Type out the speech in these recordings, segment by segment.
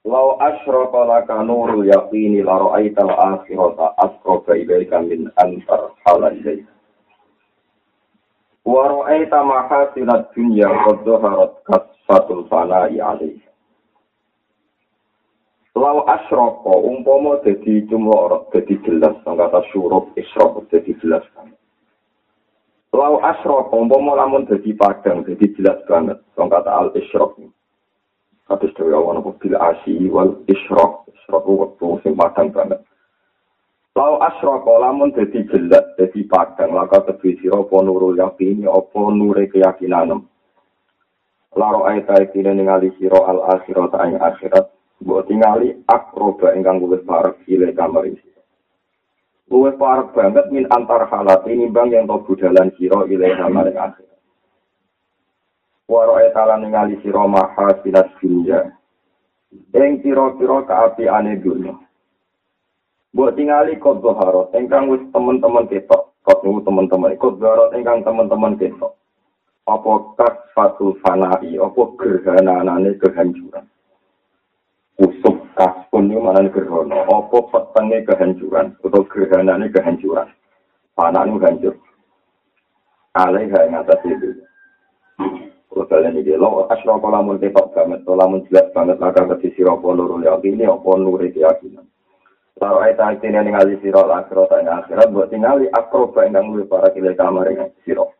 Lau asyraka laka nurul yaqini la ra'aital akhirata asqaba ilaika min antar halal ilaika. Wa ra'aita mahasinat dunya qad zaharat kasfatul fana'i alaiha. Lau asyraka umpama dadi cumlorot dadi jelas kata syuruk isyrok dadi jelas. Lau asyraka umpama lamun dadi padang dadi jelas banget kata al Kados dewe awan apa bil asi wal isyraq, isyraq waktu sing padang banget. Lau asyraq lamun dadi jelas dadi padang laka tebi sira apa nurul yakin apa nure keyakinan. Laro ayat ayat ini ningali sira al akhirat ing akhirat, mbok tingali akroba ingkang luwih parek ile kamar isi. Luwih parek banget min antar halat ini bang yang tau budalan sira ile kamar akhirat. Waro etala ningali sira maha sinas dunya ing pira-pira kaapiane dunya Buat tingali kod doharot, engkang wis teman-teman ketok, kod nunggu teman-teman, kod doharot engkang teman-teman ketok. Apa kasfatul fanai, apa gerhananane kehancuran. Usuk kaspun ini mana gerhana, apa petengnya kehancuran, atau gerhanane kehancuran. Fanai hancur. Alaiha yang atas itu. Kalian ini lo asro lamun ketok banget, lamun jelas banget maka ke siro loro yakini apa nuri keyakinan. Lalu ayat ayat ini ningali siro akhirat dan akhirat buat tinggali akroba yang lebih para kile kamar yang siro.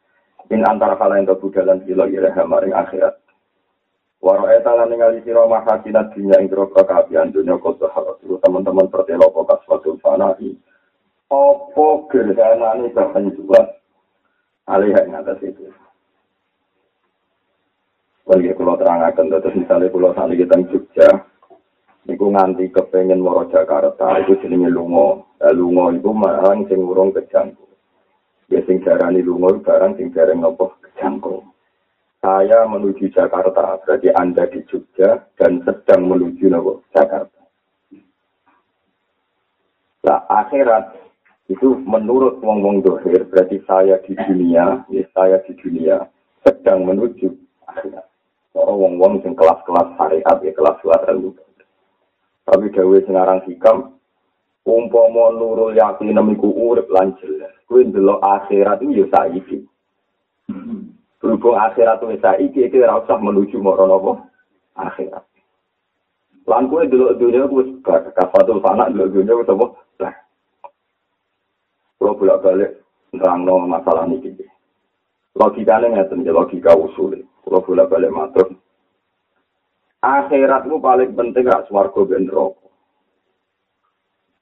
In antara hal yang kebudalan siro ya kamar yang akhirat. Waro ayat ayat ningali siro mahasinat dunia yang berokok keapian dunia kodoh harus teman-teman pertelo pokas suatu fanai. Opo gerhanane kehancuran. Alih yang atas itu. Bagi kalau terangkan, terus misalnya kalau saat kita Jogja, Iku nganti kepengen moro Jakarta, itu jenenge lungo. Nah, lungo itu marang sing urung kejangku. Ya sing darani lungo barang sing jarang nopo kejangku. Saya menuju Jakarta, berarti Anda di Jogja dan sedang menuju nopo Jakarta. Nah, akhirat itu menurut wong-wong dohir, berarti saya di dunia, ya saya di dunia sedang menuju akhirat. Kalau wong-wong sing kelas-kelas syariat ya kelas-kelas ilmu. Tapi gawe sengarang hikam, umpama nurul yakin nemiku urip lan jelas. Kuwi ndelok akhirat itu ya saiki. Berhubung akhirat itu saiki iki ora usah menuju marana apa? Akhirat. Lan kuwi ndelok dunia kuwi kafatul fana ndelok dunia kuwi apa? Lah. Kalau bolak-balik nerangno masalah niki. Logikanya ngeten, logika usul. Kalau bolak balik matur. Akhiratmu paling penting gak swargo ben rokok.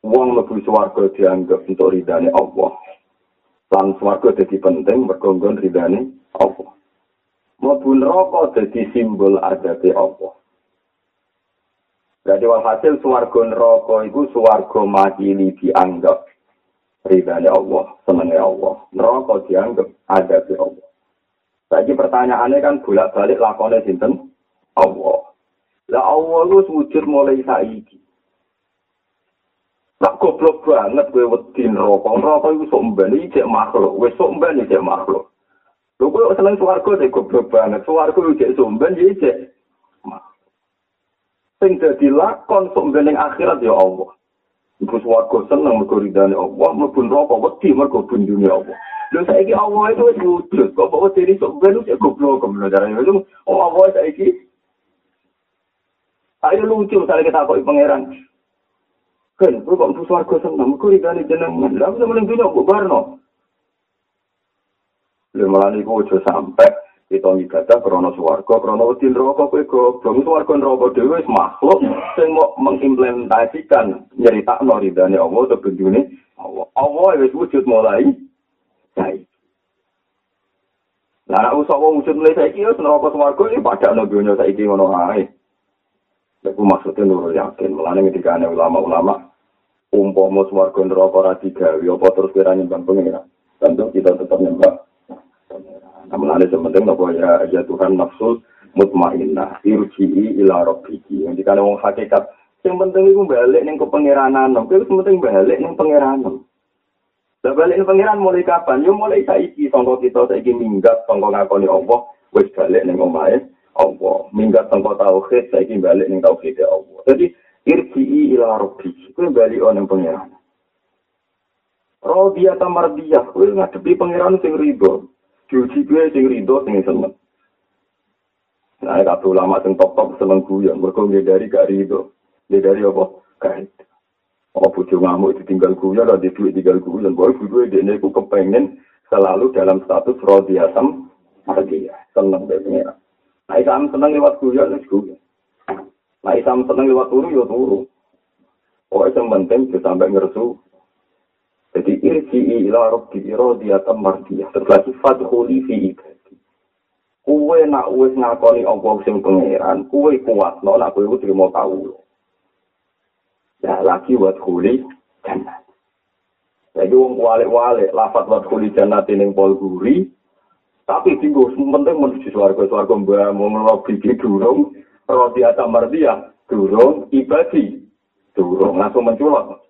Uang lebih swargo dianggap untuk ridhani Allah. Lan swargo jadi penting bergonggon ridhani Allah. Mlebu rokok jadi simbol adate Allah. Jadi walhasil swargo neraka itu swargo makili dianggap ridhani Allah, senengnya Allah. Neraka dianggap adate Allah. Lagi pertanyaannya kan bolak-balik lakonnya sinten Allah. Lah Allah lu wujud mulai saiki. Lah goblok banget gue wedi neraka. Neraka iku sok mbene iki makhluk. Wis sok mbene iki makhluk. Lho kowe seneng swarga sing goblok banget. Swarga iku cek somben iki cek Sing dadi lakon sok mbene akhirat ya Allah. Iku swarga seneng mergo ridane Allah, mlebu neraka wedi mergo bundune Allah. Lho saiki Allah itu wis wujud, kok kok diri sok ben cek goblok kemen cara itu. Oh Allah saiki Ayo lucu misalnya kita kok pangeran. Kan, lu kok mlebu swarga seneng, kok ridane jenengan. Lah aku mending dunya kok barno. Lha malah niku aja sampai kita ibadah krono swarga, krono wedi neraka kowe goblok. Swarga neraka dhewe wis makhluk sing mau mengimplementasikan nyeritakno ridane Allah bendune Allah. Allah wis wujud mulai saiki. Lah nek usah wong wujud mulai saiki wis neraka swarga iki padha ana donya saiki ngono ae. Itu maksudnya nurul yakin. Ketika ada ulama-ulama, umpama swarga neraka ora digawe apa terus kira nyembah pengiran. Tentu kita tetap nyembah. Namun ada sementing nopo ya ya Tuhan nafsul mutmainnah irji'i ila rabbiki. Yang dikane wong hakikat sing penting iku balik ning kepengiranan. Kuwi penting balik ning pengiranan. Lah balik ning pengiran mulai kapan? Yo mulai saiki sangka kita saiki minggat sangka ngakoni Allah wis balik ning omahe Allah. Minggat sangka tauhid saiki balik ning tauhid Allah. Jadi irji'i ila rabbi. Kuwi bali ana pangeran. Rodiya ta mardiyah, kuwi ngadepi pangeran sing rido. Diuji kuwi sing rido sing seneng. Nah, kabeh ulama sing top-top seneng guyon, mergo dari gak rido. dari apa? Gak Oh, bojo ngamuk ditinggal guyon, ada duit tinggal guyon. Boy, bojo dene ku kepengen selalu dalam status rodiya tam mardiyah. Seneng deh pangeran. Nah, Islam seneng lewat guyon, wis guyon. Nah, Islam seneng lewat turu, ya turu. Pokoknya yang penting bisa sampai ngersu. Jadi irji'i ila rabbi radiyatan mardiyah. Terus lagi fadkhuli fi ibadi. Kue nak wis ngakoni Allah sing pangeran, kue kuat no nak kue terima tahu. Ya lagi wadkhuli jannah. Jadi wong wale-wale lafat wadkhuli jannah ning pol guri. Tapi tinggal penting menuju swarga-swarga mbak mau ngelobi durung rodi atau mardia durung ibadi durung langsung menculok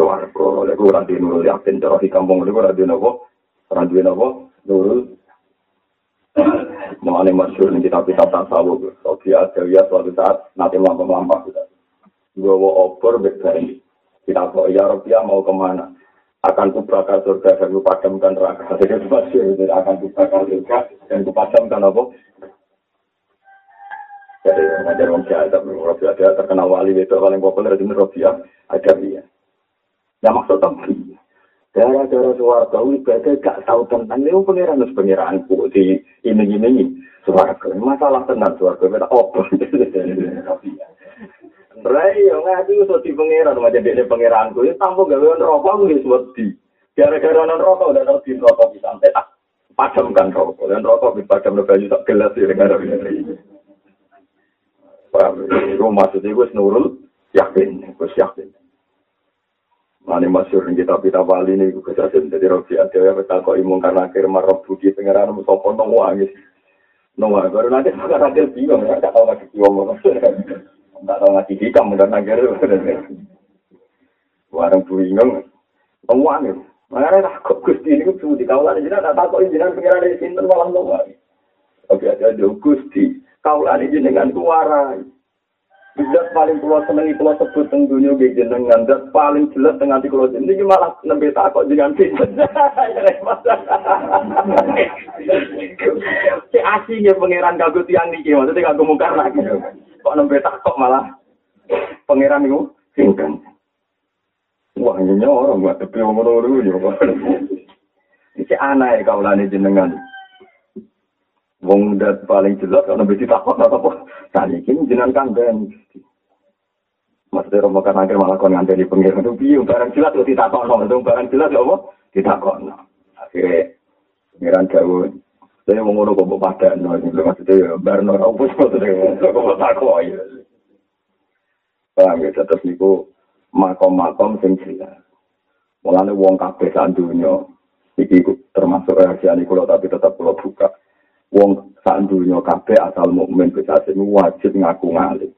suarga oleh gue radi nurul yakin di kampung oleh gue radi nopo radi nopo nurul Mengenai masyur ini kita bisa tasawuf, Robi Adawiyah suatu saat nanti lampa-lampa kita. Mau obor berbareng. Kita kok ya Robi mau ke mana? Akan kubakar surga dan kupadamkan neraka. Jadi masyur akan kubakar surga dan kupadamkan apa? Jadi ngajar wong jahat, Robi ada terkenal wali itu paling populer di Robi ada dia. Ya maksud tapi gara-gara suarga ibadah gak tahu tentang itu pangeran terus pangeranku di ini ini suarga masalah tenang suarga beda opo Rai yo ngaji so di pangeran macam dia pangeranku itu tampuk gawe rokok gue di gara-gara non rokok udah tahu di rokok bisa tak padamkan rokok dan rokok dipadam lebih tak gelas ya dengan Paham? Itu maksudnya gue nurul yakin, gue yakin. Mane masyur ing kita pita wali ini gue kesasin jadi rofi ada ya kita kok imung karena akhir marok budi pengeran musopo nong wangis nong wangis baru nanti sekarang ada bingung ya nggak tahu lagi bingung Tidak tahu ngaji hikam, tidak nanggir. Warang bingung. Tungguan itu. Makanya takut Gusti ini kudu dikawalan jenengan tak takut jenengan pengiran dari sinten malam tunggal. Oke, ada Gusti. Kaulah ini jenengan tuarai. Bisa paling kula seneng kula sebut teng dunya nggih jenengan. Dan paling jelas teng ati kula jeneng iki malah nembe takok jenengan pinten. Si asih nggih pangeran kagut tiyang niki maksudnya kagum mungkar lagi. Kok nembe takok malah pangeran niku pinten. Wah nyenyo orang buat tepi orang orang dulu ya pak. Ini jenengan. Wong dat paling jelas kalau nabi tidak apa-apa. Tadi ini jenengan kandang maksudnya romo kan akhir malah kon ngandeli pengiran itu biu barang jelas itu ditakut no itu barang jelas ya apa? Ditakut no akhirnya pengiran jauh. Saya mau ngono kok pada no maksudnya ya barno apa maksudnya. Kok takut ya. Paham ya terus niku makom-makom sing jelas. Mulane wong kabeh sak dunya iki termasuk reaksi kula tapi tetap kula buka wong sak dunya kabeh asal mukmin bisa wajib ngaku ngalim.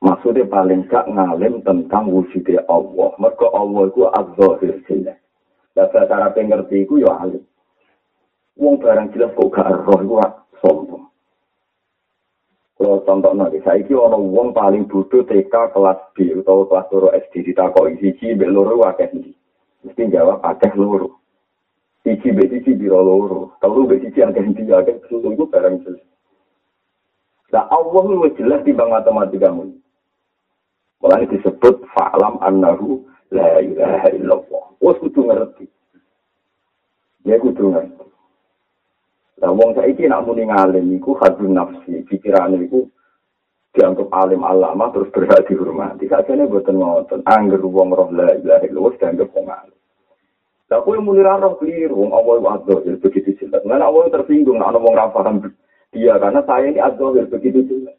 Maksudnya paling gak ngalim tentang wujudnya Allah. Mereka Allah itu az-zahir jelas. Dan cara pengerti itu ya alim. Wong barang jelas kok gak roh itu sombong. Kalau contoh nanti, saya ini orang wong paling butuh TK kelas B atau kelas loro SD ditakoi siji mbek loro akeh Mesti jawab akeh loro. Siji be siji biro loro. Telu be siji yang ganti ya kan susu itu barang jelas. Nah Allah itu jelas di bang matematika mu. Mulai disebut fa'lam annahu la ilaha illallah. Wes kudu ngerti. Ya kudu ngerti. Nah wong saiki nak muni ngalim iku hadun nafsi, pikirane iku dianggap alim alama terus berhak dihormati. Sakjane boten ngoten. Angger wong roh la ilaha illallah dianggap wong alim. Lah kowe muni ra roh kliru, wong apa wae wae begitu jelek. Lah awak tersinggung ana wong ra paham dia karena saya ini azzawir begitu jelek.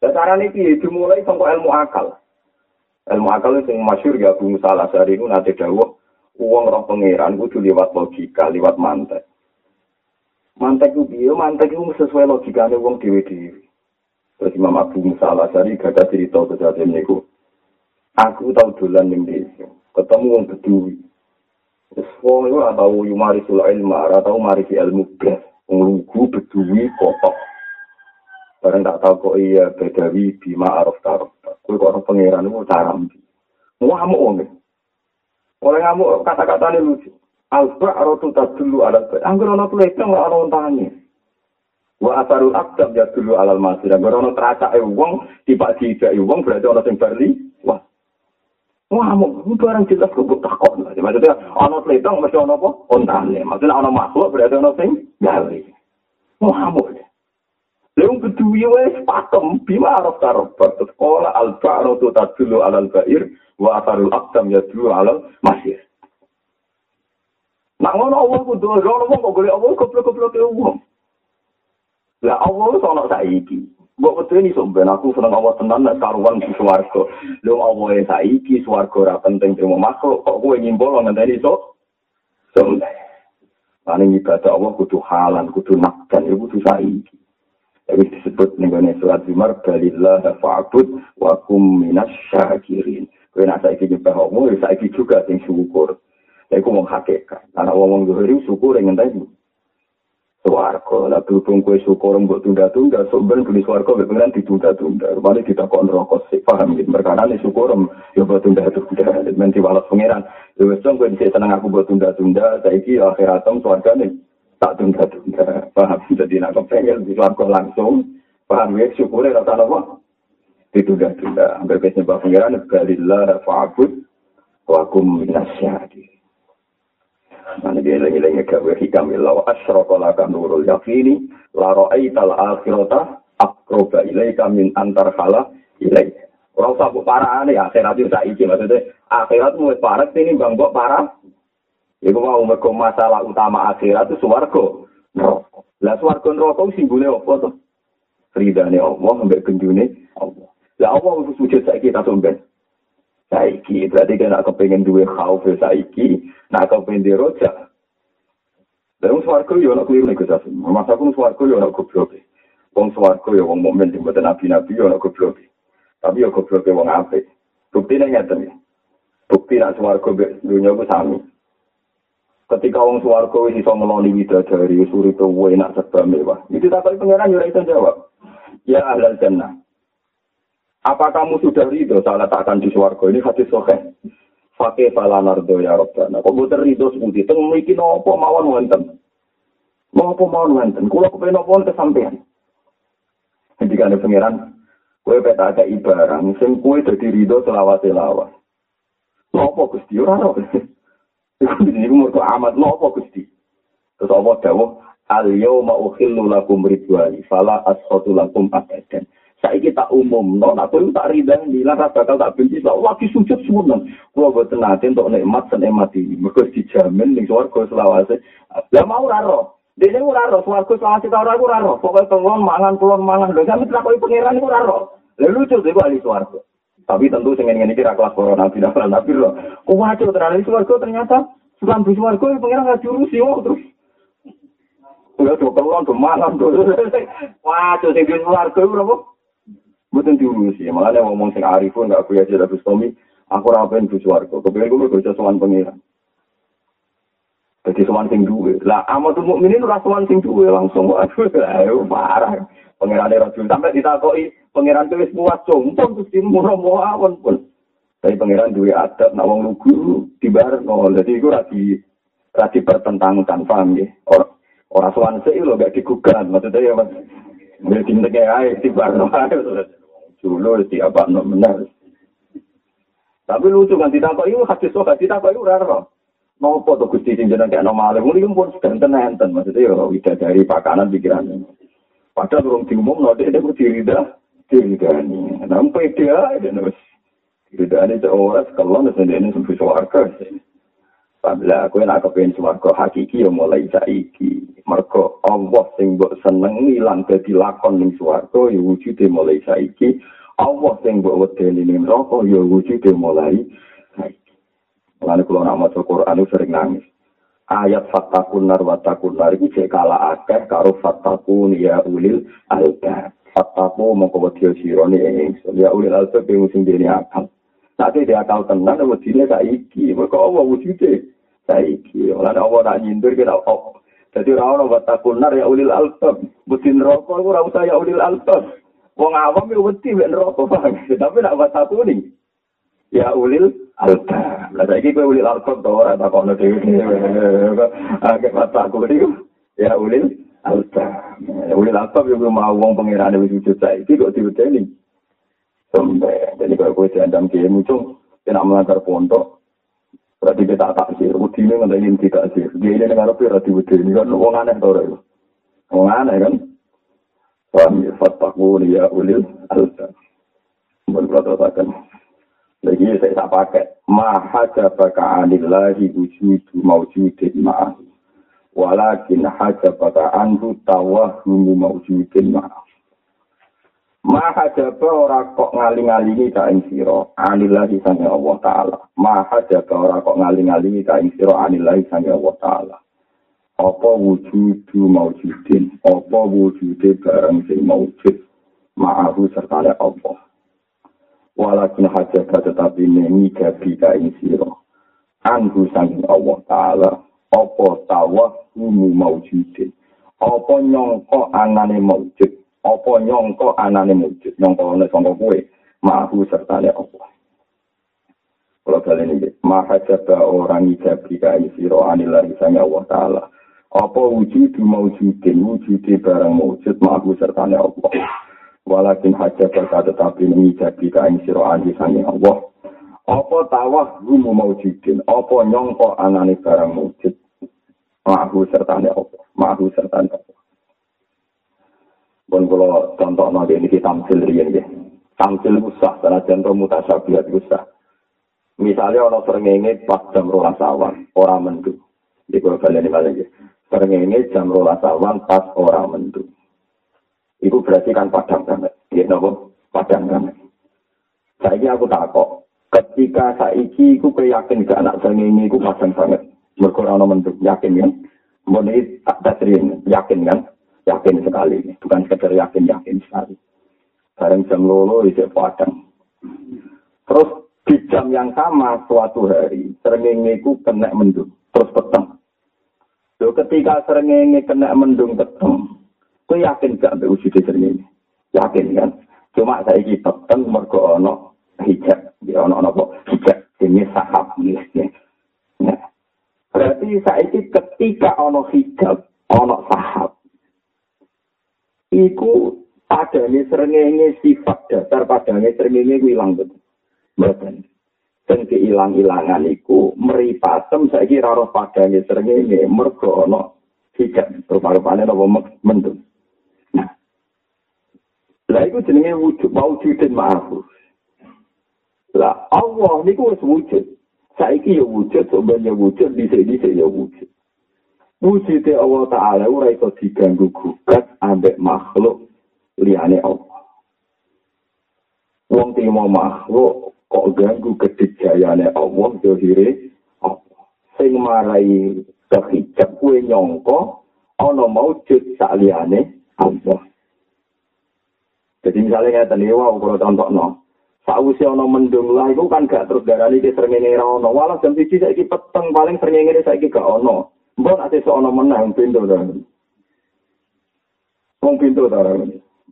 Lah saran iki dimulai saka ilmu akal. Ilmu akal itu yang masyur ya, Bung Salah sehari ini nanti dawah uang roh pangeran kudu liwat logika, liwat mantek. Mantek ku biya, mantek ku sesuai logikanya uang diwi-diwi. Terus Imam Abu Musa Al-Azhari cerita kejadian itu. Aku tau dolan yang desa, ketemu wong beduwi. Oh, wong itu ora tau yu ilma, sula ora tau marifi ilmu blas, ngelugu beduwi kotok. Bareng tak tau kok iya bedawi bima arof tarof. Kulik orang pengiran itu cara mimpi. Ngamuk wong Oleh ngamuk kata-kata ini lucu. Alba arotu tak dulu alat bet. Anggur ah, orang tuh lepeng orang orang. Wa asarul akdam ya dulu alal masir. Anggur orang teracak eh, wong, tiba-tiba eh, wong berarti orang yang berli. Wah, ngamuk. Ini barang jelas kok buat takut. Maksudnya ono tuleteng mesti ono apa? Ontane. Maksudnya ono makhluk berarti ono sing gali. Ngamuk. Leung kedua wes pakem bima araf taraf sekolah al ba'ru tu tadulu alal ba'ir wa asarul aqdam ya dulu alal masir. Nah ngono Allah kudu ora wong kok golek Allah goblok-goblok e wong. Lah Allah ana saiki. Mbok betul ini sampean aku seneng Allah tenan nek karuan di swarga. Lho Allah saiki swarga ora penting terima makhluk kok kowe nyimpul ngenteni iso. Sampeyan. Paling ibadah Allah kudu halan, kudu nakdan, itu kudu saiki. Jadi disebut nih surat Zumar balillah fa'bud wa kum minas syakirin. Kau nak saiki nyembah Allah, ya saiki juga sing syukur. Saya ku mau hakikat. Karena ngomong zuhuri syukur dengan Suwargo, lah berhubung kue syukur mbok tunda-tunda, sebenarnya beli suwargo beneran ditunda-tunda. Rupanya kita kok nerokos sih, paham gitu. Mereka nanti syukur ya buat tunda-tunda. Menti walat pengiran. Ya wes dong, kue seneng aku buat tunda-tunda, saya ki akhiratem suarga nih. tak tunda-tunda. Paham? Jadi nak kepengen di suarga langsung. Paham ya? Syukurnya rata apa? Ditunda-tunda. Hampir ke sembah pengiran. Balillah fa'abud wa kum minasyadi. Mana dia lagi-lagi gawe hikam ilau asyraka laka nurul yakini la ra'aital akhirata akroba ilaika min antar khala ilaika. Orang usah parah aneh akhirat itu saiki maksudnya akhirat mulai parah ini bang kok parah Iku mau mergo masalah utama akhirat itu. Neraka. Lah swarga neraka simbole apa to? Ridane Allah ambek genjune Allah. Lah Allah wis sujud saiki ta somben. Saiki berarti kan aku pengen duwe khauf saiki, nak aku pengen diroja. Lah wong swarga yo ana kliru nek kesas. Masa aku swarga yo ana goblok. Wong swarga yo wong mukmin sing boten nabi-nabi goblok. Tapi yo goblok wong apik. Bukti nek ngeten. Bukti nak swarga dunya ku sami. ketika wong swarga wis iso ngeloni widadari wis urip enak serba mewah itu tak kali pangeran yo iso jawab ya ahlal jannah apa kamu sudah ridho salah takkan di swarga ini hadis sahih Fakih fala nardo ya Rabbana. Kok boten ridho sepundi? Teng mriki napa mawon wonten? Napa mawon wonten? Kula kepen napa wonten sampean? Ketika ada pangeran, kue peta ada ibarang, sing kue dadi ridho selawat selawat. Napa Gusti ora. Ini mergo amat nopo Gusti. Terus apa dawuh al yauma ukhillu lakum ridwani fala asqatu lakum abadan. Saiki tak umum, no, nak kowe tak ridah nila bakal tak benci sak lagi sujud sunan. Kulo boten nate untuk nikmat senikmat iki. Mergo dijamin ning swarga selawase. Lah mau ora ro. Dene ora ro, swarga selawase ta ora ora ro. Pokoke tengok mangan kulon mangan. Lho sampe tak koyo pangeran iku ora ro. Lah lucu dhewe ahli swarga. Tapi tentu sing ngene iki ra kelas corona nabi nabi nabi wae tenan iki swarga ternyata sulam bis swarga pengen enggak jurusi oh terus. Udah tuh kelon tuh malam tuh. Wah, tuh sing bis swarga berapa? Mboten diurusi. Malah nek ngomong sing arifun enggak kuya jadi terus Tommy, aku ora pengen bis swarga. Kepengen gue bisa sowan pengiran. Jadi sowan sing duwe. Lah amatul mukminin ora sowan sing duwe langsung aduh parah. Pangeran Rasul sampai ditakoki pangeran wis puas jompong terus dimurah mawon pun. Tapi pangeran duwe adab nak wong lugu dibarno. Dadi iku ra di ra dipertentangkan paham nggih. Ora ora sowan sik lho gak digugat maksudnya ya Mas. Dinteke ae dibarno ae. Dulu di apa benar. Tapi lucu kan ditakoki hadis sok ditakoki ora ora. Nopo to Gusti sing jeneng kaya normal. Muli pun sedenten enten maksudnya ya widadari pakanan pikiran. Padahal urung diumum, no, dia kudu dirida, diridani. Nampak dia, dia nulis. Diridani seorang, kalau nulis dia ini sampai suarga. Pabila, aku yang aku pengen suarga hakiki, ya mulai saiki. Mergo Allah sing mbok seneng ilang dadi lakon ning swarga ya wujude mulai saiki. Allah sing mbok wedeni ning neraka ya wujude mulai. Lan kula nak maca Quran sering nangis. Ayat fatakun nar watakun nar iki cek kala akeh karo fatakun ya ulil albab. Fataku mongko wedi sira ni ya ulil albab sing dene akal. Nanti dia akal tenan, wujudnya saiki. Mereka Allah wujudnya saiki. Lan Allah nak nyindir kita oh. Jadi orang orang takunar ya ulil albab. Butin rokok itu rasa ya ulil albab. Wong awam ya wedi mek rokok paham. Tapi nak buat takuni. Ya ulil albab. Lah saiki kowe ulil albab to ora takokno dhewe. Akeh takuni ya ulil albab. Ulil albab yo mau wong pangerane wis wujud saiki kok diwedeni. Sampai, jadi kalau gue diandam kiai muncung, kena melanggar pondok, berarti kita tak sih. Nggak ingin tidak sih. Dia ini dengar wedi ini kan uang aneh tau itu. Uang aneh kan. Paham ya, fatahku ya ulil alta. Kemudian kalau teruskan. Lagi saya tak pakai. Maha jabaka anillahi wujudu mawjudin ma'ahu. Walakin hajabaka anhu tawahumu mawjudin ma'ahu. Maha jaba ora kok ngaling-alingi ka ing sira anillahi sange Allah taala. Maha jaba ora kok ngaling-alingi ka ing sira anillahi sange Allah taala. Apa wujudu maujudin, apa wujude barang sing maujud ma'ahu serta Allah. Walakin hajaba tetapi nengi gabi ka ing sira. Anhu sange Allah taala. Apa tawah humu maujudin. Apa nyongko anane maujud. apa nyongko anane mujud nyongko ana sangka kowe mahu serta Allah kalau kalian ini maha jaba orang ijabi kai siro anillah isanya Allah Ta'ala apa wujud mawujudin wujudi barang mawujud mahu serta ne Allah. Walakin hajab berkata tapi mengijabi kai siro anillah Allah. Apa tawah gumu mawujudin apa nyongko anane barang mawujud mahu serta ne Allah. Mahu serta ne Allah. Pun kalau contoh nanti ini kita tamsil rian ya tamsil usah karena contoh mutasabihat usah. Misalnya orang serengenge pas jam rolas awan orang mendu di kalau kalian ini lagi serengenge jam rolas awan pas orang mendu. Itu berarti kan padang banget. Ya nopo padang banget. Saya aku takut ketika saiki ku yakin gak anak serengenge ku padang banget. Mereka orang mendu. Yakin kan? Mungkin tak tasrin yakin kan? Yakin sekali, bukan sekedar yakin-yakin sekali. Bareng jam lolo itu padang. Terus di jam yang sama suatu hari, serengenge ku kena mendung, terus petang. Loh, ketika serengenge kena mendung petang, ku yakin gak ambil wujud serengenge? Yakin kan? Cuma saya ini petang mergo ono hijab, ya ono kok hijab, ini sahab miliknya. Nah, berarti saya ini ketika ono hijab, ono sahab, iku padane srengenge sifat dasar padane srengenge ilang betul. Mboten. Sing ilang-ilangan iku meripatem saiki ora roh padane srengenge mergo ana hijab rupa-rupane apa mendung. Nah. Lah iku jenenge wujud maujudin ma'ruf. Lah Allah niku wis wujud. Saiki ya wujud, sebenarnya wujud, bisa-bisa ya wujud. Wujude Allah Ta'ala ora iso diganggu gugat ambek makhluk liyane Allah. Wong timo makhluk kok ganggu kedijayane Allah dohire Allah. Sing marai kehijab kue nyongko ana maujud sak liyane Allah. Jadi misalnya ngeten iki wae kula contohno. Sausi ana mendung lah iku kan gak terus darani ki srengenge ra ono. Walau jam 1 saiki peteng paling srengenge saiki gak ono. Mbok nek iso ana menang pintu ta. Wong pintu ta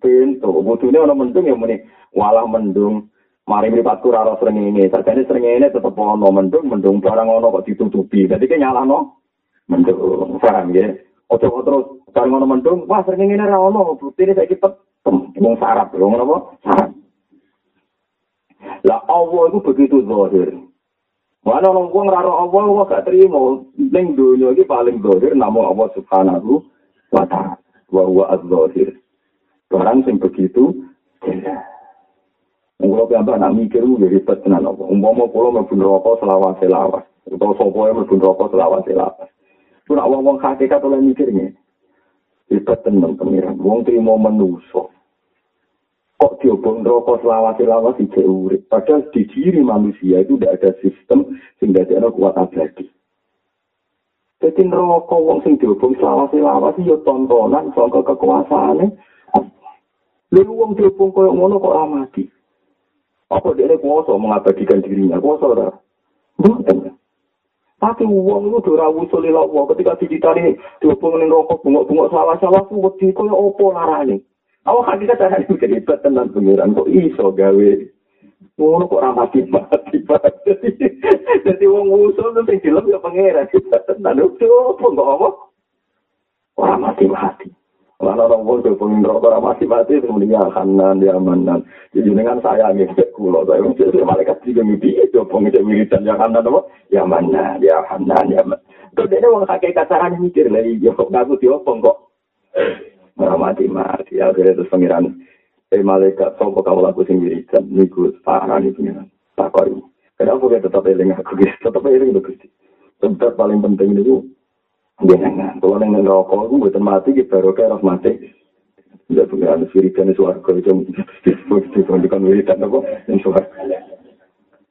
Pintu. Butune ana mendung ya muni walah mendung. Mari mripatku ora ora srengenge. Sakjane srengenge tetep ana mendung, mendung barang ana kok ditutupi. Dadi ke nyalano mendung. Paham ya? Ojo terus barang ana mendung, wah srengenge ora ana. Butine saiki petem. Wong sarap, wong apa? Sarap. Lah Allah itu begitu zahir. Mana orang wong raro Allah, Allah gak terima. Ning dunia ini paling dohir, namun Allah subhanahu wa ta'ala. Wa huwa az-zahir. Barang sing begitu, jelas. Kalau piyambak nak mikir, ya ribet tenan apa. Umpama pulau mlebu neraka selawase lawas. Utawa sapa wae mlebu neraka selawase lawas. Ku nak wong-wong hakikat oleh mikirnya. Ibat tenan pengiran. Wong trimo menuso. Kok diobong rokok selawasi-lawasi cek urip. Padahal di diri manusia itu tidak ada sistem sehingga dia kuat abadi. Jadi rokok wong sing diobong selawasi-lawasi ya tontonan soal kekuasaan Lalu wong diobong kaya ngono kok amati. apa dia kuasa mengabadikan dirinya? Kuasa ora? Bukan tapi uang itu dora usul ilah uang ketika digital ini dua pengen rokok bunga bunga salah salah tuh waktu itu opo larane? Awak kaki kata hari ini terlibat tentang pengiran kok iso gawe? Ngono kok ramati mati mati. jadi uang usul itu yang film ya pengiran kita tentang itu opo nggak apa? Orang mati mati. Mana orang pun tuh pengen rokok orang mati mati kemudian kanan dia manan jadi dengan saya nih kulo saya jadi malaikat juga mimpi itu pengen wiridan yang kanan apa ya mana dia kanan ya mana tuh dia orang kakek kasaran mikir lagi ya kok ngaku diopong kok Ora mati-mati. Akhirnya terus pengiran. Eh malaikat, sopo kamu laku sing wiridan. Niku parah nih pengiran. Takoi. Kenapa kita tetap eling aku? Tetap eling itu gusti. Tetap paling penting itu. Jangan. Kalau neng rokok, aku buatan mati, kita baru kayak mati. Tidak punya ada wiridan suarga itu. Dibandingkan wiridan apa? Yang suarga.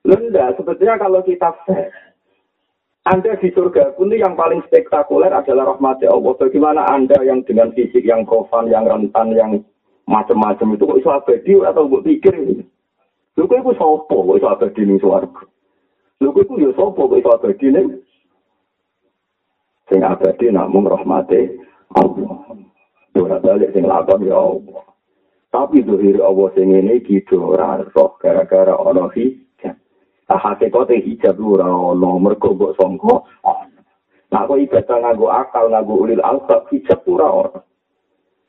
Lenda, sebetulnya kalau kita anda di surga pun yang paling spektakuler adalah rahmat Allah. Bagaimana Anda yang dengan fisik yang profan, yang rentan, yang macam-macam itu kok iso abadi atau buat pikir ini? Lu kok iku sopo kok iso abadi ning swarga? Lu kok iku ya sopo kok iso abadi ning sing abadi namung rahmate Allah. Ora balik sing lakon ya Allah. Tapi dohir Allah sing ini gitu ora roh gara-gara ana hakikate hijab ora ono mergo mbok sangka Nah, kok ibadah nganggo akal, nganggo ulil albab, hijab ora ono.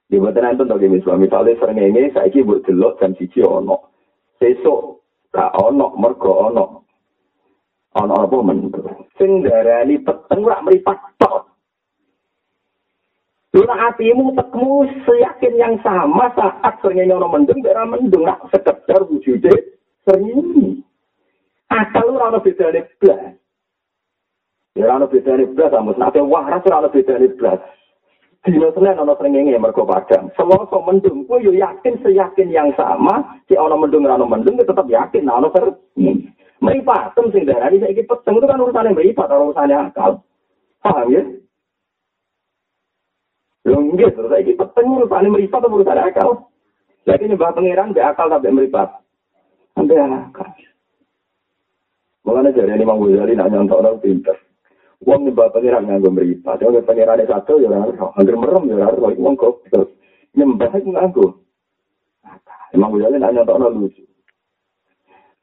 Di boten enten to gini suami misale srengenge saiki mbok delok jam siji ono. Sesuk gak ono mergo ono. Ono apa men? Sing darani peteng ora mripat tok. Luna hatimu tekmu seyakin yang sama saat srengenge ono mendung, ora mendung, nak sekedar wujude srengenge. Asal ora ono bedane blas. Ya ora ono bedane blas amus nek waras ora ono bedane blas. Dino Senin ono srengenge mergo padang. Selasa mendung kuwi yo yakin seyakin yang sama, si ono mendung ono mendung tetep yakin ono ter. Meripatem sing darani saiki peteng itu kan urusane meripat ora urusane akal. Paham ya? Lho nggih, terus saiki peteng urusane meripat atau urusane akal? Lagi nyembah pangeran be akal sampai meripat. Sampai akal. Mulane jare Imam Ghazali nak nyontokno pinter. Wong nyembah pangeran nganggo mripat. Yo pangeran satu ya ora ono. Angger merem ya ora ono wong kok. Nyembah iku nganggo. Imam Ghazali nak nyontokno lucu.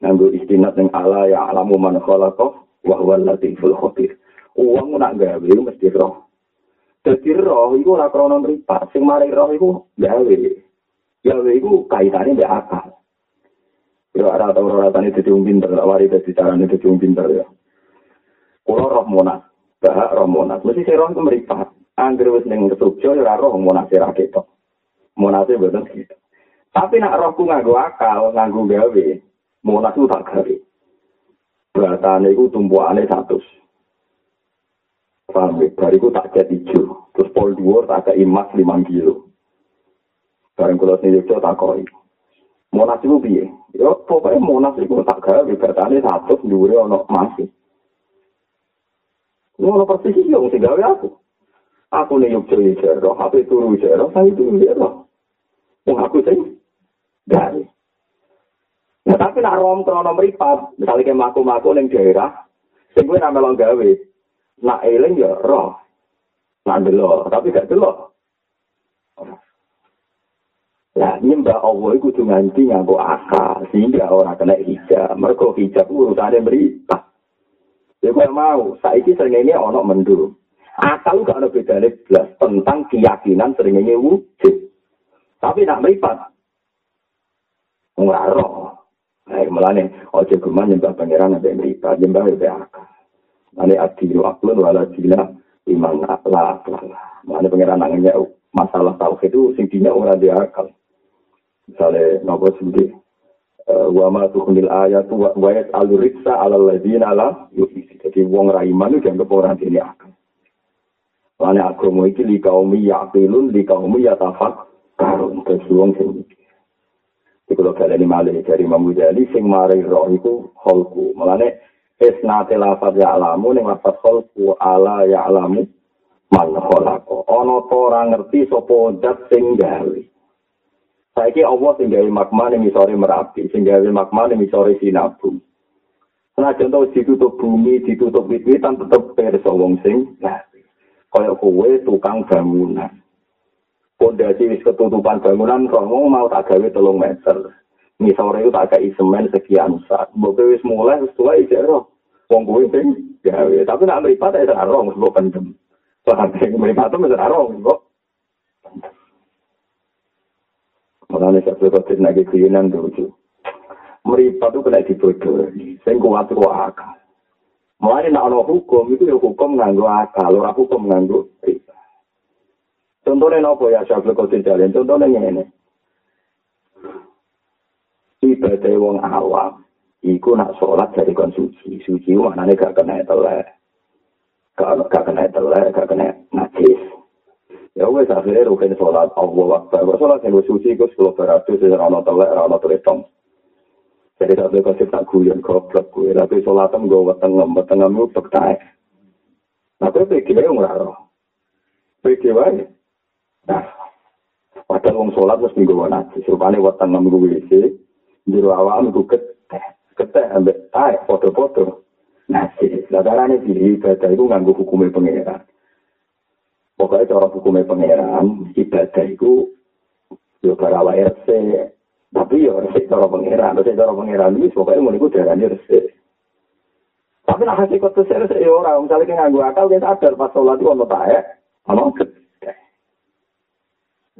Nganggo istinat yang ala ya alamu man khalaqa wa huwa latiful khabir. Wong nak gawe mesti roh. Dadi roh iku ora krana mripat. Sing mari roh iku gawe. Gawe iku kaitane mbek akal. Ya ora tau ora tani dadi wong pinter, wari dadi carane dadi wong ya. Kulo roh monas, bahak roh. Mesti saya roh meripat. Angger wis Jogja ya ora roh monas ra ketok. Monase boten gitu. Tapi nak rohku nganggo akal, nganggo gawe, monas ku tak gawe. Beratane iku tumpukane 100. Paham ya? Bariku tak cat hijau. Terus pol dhuwur tak ke emas 5 kilo. Bareng kula sing Jogja tak koi. Monas itu piye? Ya pokoknya monas itu tak gawe bertani satu dhuwure ana masih. Ngono persis iki wong sing gawe aku. Aku nih yuk ceri jero, HP turu jero, saya turu jero. Wong aku sing gawe. Nah, tapi nak rom krono meripat, misalnya kayak maku-maku ning daerah, sing gue nama gawe, nak eling ya roh, nak delok, tapi gak delok. Lah nyembah Allah kudu nganti nganggo akal sehingga orang kena hijab. Mergo hijab urusane berita. Ya kok mau, saiki srengenge ana mendung. Akal gak ada bedane blas tentang keyakinan srengenge wujud. Tapi nak meripat. Ora roh. Nah, melane ojo geman nyembah pangeran ada meripat, nyembah ya akal. Mane adilu aklun wala dina iman la akal. Mane pangeran nangnya masalah tauhid itu sing dinya ora dia akal. misalnya nopo sendiri wa ma tuhunil ayat wa yas aluriksa ala ladina la yufisi jadi wong raiman itu dianggap orang ini akan Lane agama iki li kaum yaqilun li kaum yatafak karun terus wong sing iki kula kaleni malih dari Imam Ghazali sing mari roh iku holku mulane isnate lafaz ya alamu ning lafaz holku ala ya alamu man kholako ana ta ora ngerti sapa zat sing gawe saiki Allah sing gawe magma ning isore merapi sing gawe magma ning isore sinabung Nah, contoh ditutup bumi, ditutup wit-witan, tetap perso wong sing kaya kowe tukang bangunan. Pondasi wis ketutupan bangunan romo mau tak gawe telung meter. Misore itu tak kayak semen sekian saat. Mbok wis mulai wis tua iki ro. Wong kowe sing gawe, tapi nak mripat ya ora rong mbok pendem. Soale sing mripat itu ora rong mbok. Mulane sak kok nek nagi kuyenan dulu. Mripat itu kena dibodohi. Sing kuat kok akal. Mulai nak ono hukum itu ya hukum nganggo akal, ora hukum nganggo riba. Contohnya nopo ya Syafil Qadir Jalin, contohnya ini. Ibadah wong awam, iku nak sholat dari kon suci. Suci maknanya gak kena telek. Gak, kena telek, gak kena najis. ya wes akhirnya rukun sholat Allah Akbar wes sholat yang suci itu sepuluh beratus itu rano telek rano teritom jadi satu kasih tak guyon goblok gue tapi sholat em gue weteng em weteng em gue pektai tapi pikir yang raro pikir wae nah padahal wong sholat harus minggu mana sih rupanya weteng em gue isi di awal em gue keteh keteh ambek tai foto-foto nasi lataran ini diri ibadah itu nganggu hukumnya pengirat Pokoknya cara hukumnya pengeran, ibadah itu, yo karawa RC, Tapi ya resik cara pengiran, resik cara pengiran ini pokoknya mau ikut darahnya resik. Tapi nak hasil kotor saya resik ya orang, misalnya kita nganggu akal, kita sadar pas sholat itu ono tae, ono gede.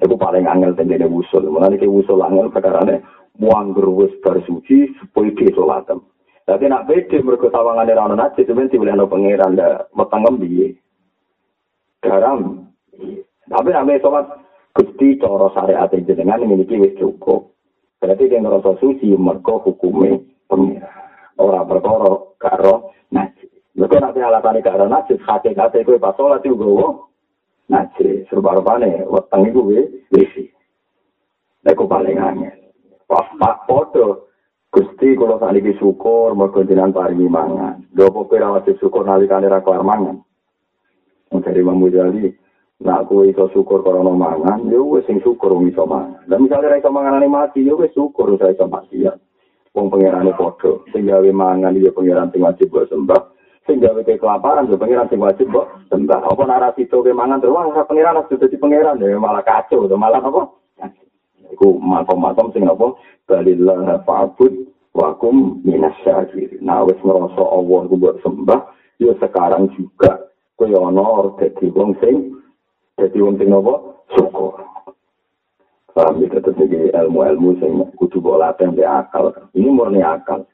Itu paling angel tendene wusul, mulai ke wusul angel perkarane buang gerwes bersuci supaya dia sholatem. Tapi nak beda mereka tawangan orang najis, itu boleh ono pengiran, dah metangem biye. Garam, tapi nak sholat, Gusti cara syariat jenengan memiliki wis cukup. Berarti dia ngerasa suci, mereka hukumnya pengira. Orang berkoro, karo, najis. Mereka nanti alasannya karo najis, hati-hati gue pas sholat juga, oh, najis. Serba-rupanya, weteng itu gue, isi. Itu paling angin. Pas pak foto, Gusti kalau saat ini syukur, mereka jenang paringi mangan. Dua pokoknya syukur nalikane rakuar mangan. Dari Imam Mujali, Nah, aku iso syukur no mangan, ya wes sing syukur wong iso mangan. Dan misalnya ra mati, ya wes syukur saya iso mati ya. Wong pangerane padha, sing gawe mangan ya pangeran sing wajib mbok sembah. Sing gawe kelaparan ya pangeran sing wajib mbok sembah. Apa narasi to ke mangan terus wah pangeran harus dadi pangeran ya malah kacau, to malah apa? Iku makom-makom sing apa? Balillah fa'bud wa kum minas syakirin. Nah, wis ngerasa Allah ku mbok sembah, ya sekarang juga koyo ana dadi wong sing Jadi wong sing nopo syukur. Paham ya tetep iki ilmu-ilmu sing kudu mbok latih mbek akal. Ini murni akal.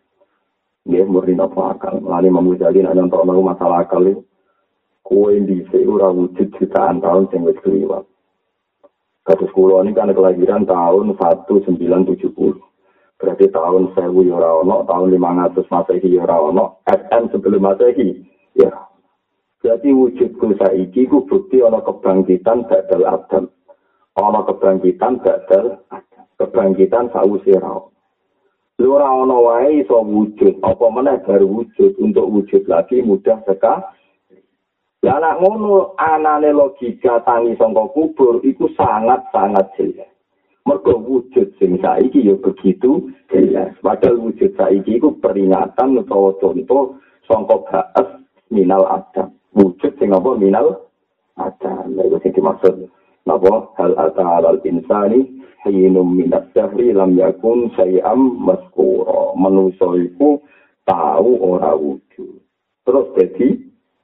Nggih murni nopo akal. Lali mamu jadi nek nonton masalah akal iki kue di ora wujud jutaan tahun sing wis kliwat. Kasus kulo ini kan kelahiran tahun 1970. Berarti tahun 1000 ya ora ono, tahun 500 Masehi ora ono, SM sebelum Masehi ya Jadi wujudku saiki ku bukti ana kebangkitan badal adam. Ana kebangkitan badal. Kebangkitan sausi rao. Lu ora ana wae iso wujud, apa meneh baru wujud untuk wujud lagi mudah sekali. Ya anak ngono anane logika tangi sangka kubur iku sangat-sangat jelas. Mergo wujud sing saiki ya begitu jelas. Padahal wujud saiki iku peringatan utawa contoh sangka baas minal adam. Wujud sing apa? Minal ada lha sing dimaksud napa hal ata al insani hinum minas sahri lam yakun sayam maskura manusa iku tahu ora wujud. Terus jadi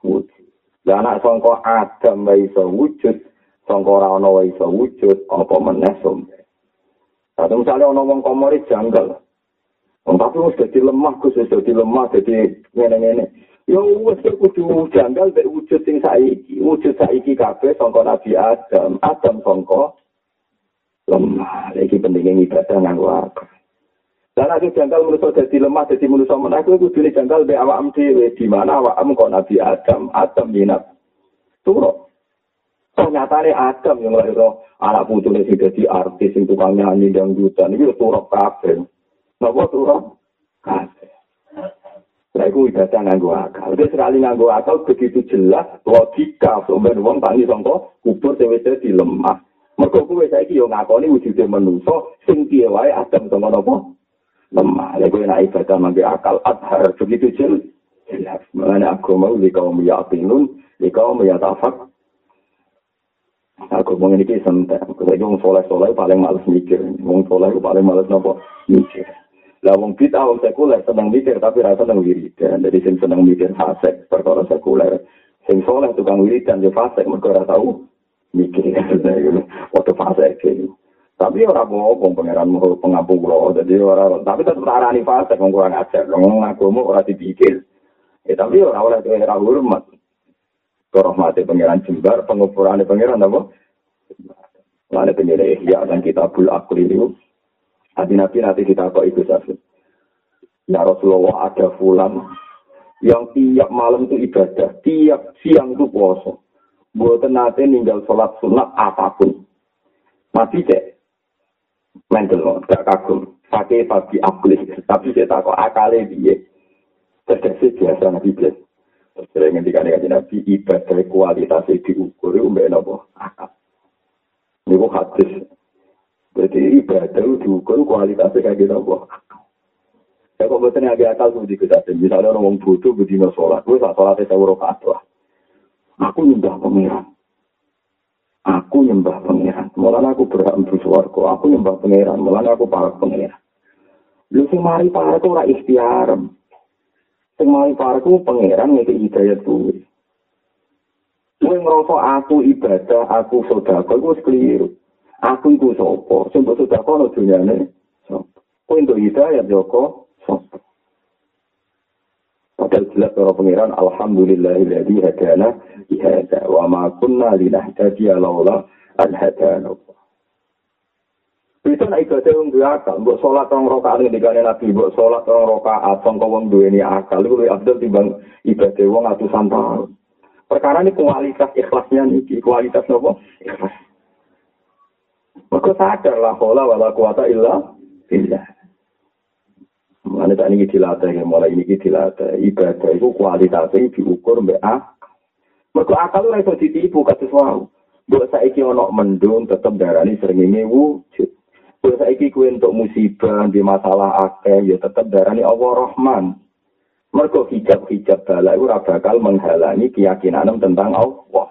wujud. Lah anak sangka adam wae wujud sangka ora ana wae wujud apa meneh sombe Tapi misalnya orang ngomong komori janggal. Tapi harus jadi lemah, harus jadi lemah, jadi ngene-ngene. Yo wis kudu janggal mek wujud sing saiki, wujud saiki kabeh sangka Nabi Adam, Adam sangka lemah. Iki pentingnya ibadah nganggo akal. Dan aku janggal manusia jadi lemah, jadi manusia menang, aku kudu janggal be awak dhewe di mana awak kok Nabi Adam, Adam minat. Turo. Ternyata ini Adam yang lahir anak putunya sih jadi artis yang tukang nyanyi dan dangdutan itu turap kafe. Napa turap kafe. Itu ibadah nganggo akal. Itu sekali nganggo akal begitu jelas logika. Sampai wong tani sangka kubur dhewe di lemah. Mergo kuwe saiki yo ngakoni wujude manusa sing piye wae Adam sama napa? Lemah. Lha kuwi nek ibadah mangke akal adhar begitu jelas. Mengenai agama li kaum yakinun, li kaum yatafak Aku mau ini santai. Kalau wong soleh soleh paling males mikir. Wong soleh paling males nopo mikir. Lah wong kita wong sekuler seneng mikir tapi rasa seneng wiridan. Jadi sing seneng mikir fase perkara sekuler. Sing soleh tukang wiridan yo fase mergo ora tau mikir. Waktu fase gitu. Tapi ora mau pangeran mau pengampung kula. Jadi ora tapi tetep arani fase wong kurang ajar. Wong agama ora dipikir. Ya tapi ora oleh ora hormat. Rahmati pangeran jembar, pengukuran pangeran apa? Mana pengira ihya dan kitabul akli itu. Hati nabi nanti kita kok itu saja. Ya Rasulullah ada fulan yang tiap malam itu ibadah, tiap siang itu puasa. Buat nanti ninggal sholat sunat apapun. Mati cek. Mental gak kagum. Pakai pagi akli, tapi saya tak kok akalnya dia. Terdesak biasa nabi biasa. Sering ngendikan kanjeng Nabi ibadah kualitas diukur mbek napa akal. Niku hadis. Jadi ibadah diukur kualitasnya kayak gitu napa Ya kok boten agak akal kudu dikedaten. Misalnya orang wong bodoh bedino sholat, gue saat itu rakaat lah. Aku nyembah pangeran. Aku nyembah pangeran. Malah aku berhak untuk swarga. Aku nyembah pangeran. Malah aku para pangeran. Lu sing mari para ora ikhtiar. Sing mau parku pangeran ngeke hidayat kuwi. Kowe ngrasa aku ibadah, aku iku wis keliru. Aku iku sapa? Sing mbok sedekah ono dunyane. Kowe entuk hidayat Joko, sapa? Padahal jelas para pangeran alhamdulillahilladzi hadana ihada wa ma kunna linahtadiya laula an Itu nak ibadah wong duwe akal, mbok salat rong rakaat ning dikane Nabi, mbok salat rong rakaat sangka wong duweni akal iku luwih abdul timbang ibadah wong atusan tahun. Perkara ini kualitas ikhlasnya niki, kualitas nopo? Ikhlas. Maka sadar lah hola wala kuwata illa billah. Mulane tak niki dilatih, mulai niki dilatih. Ibadah itu kualitasnya diukur mbek akal. Mergo akal ora iso ditipu kados wau. Mbok saiki ana mendung tetep darani srengenge wujud. Kalau saiki kue untuk musibah di masalah akeh ya tetap darani Allah Rahman. Mergo hijab-hijab bala itu bakal menghalangi keyakinan tentang Allah.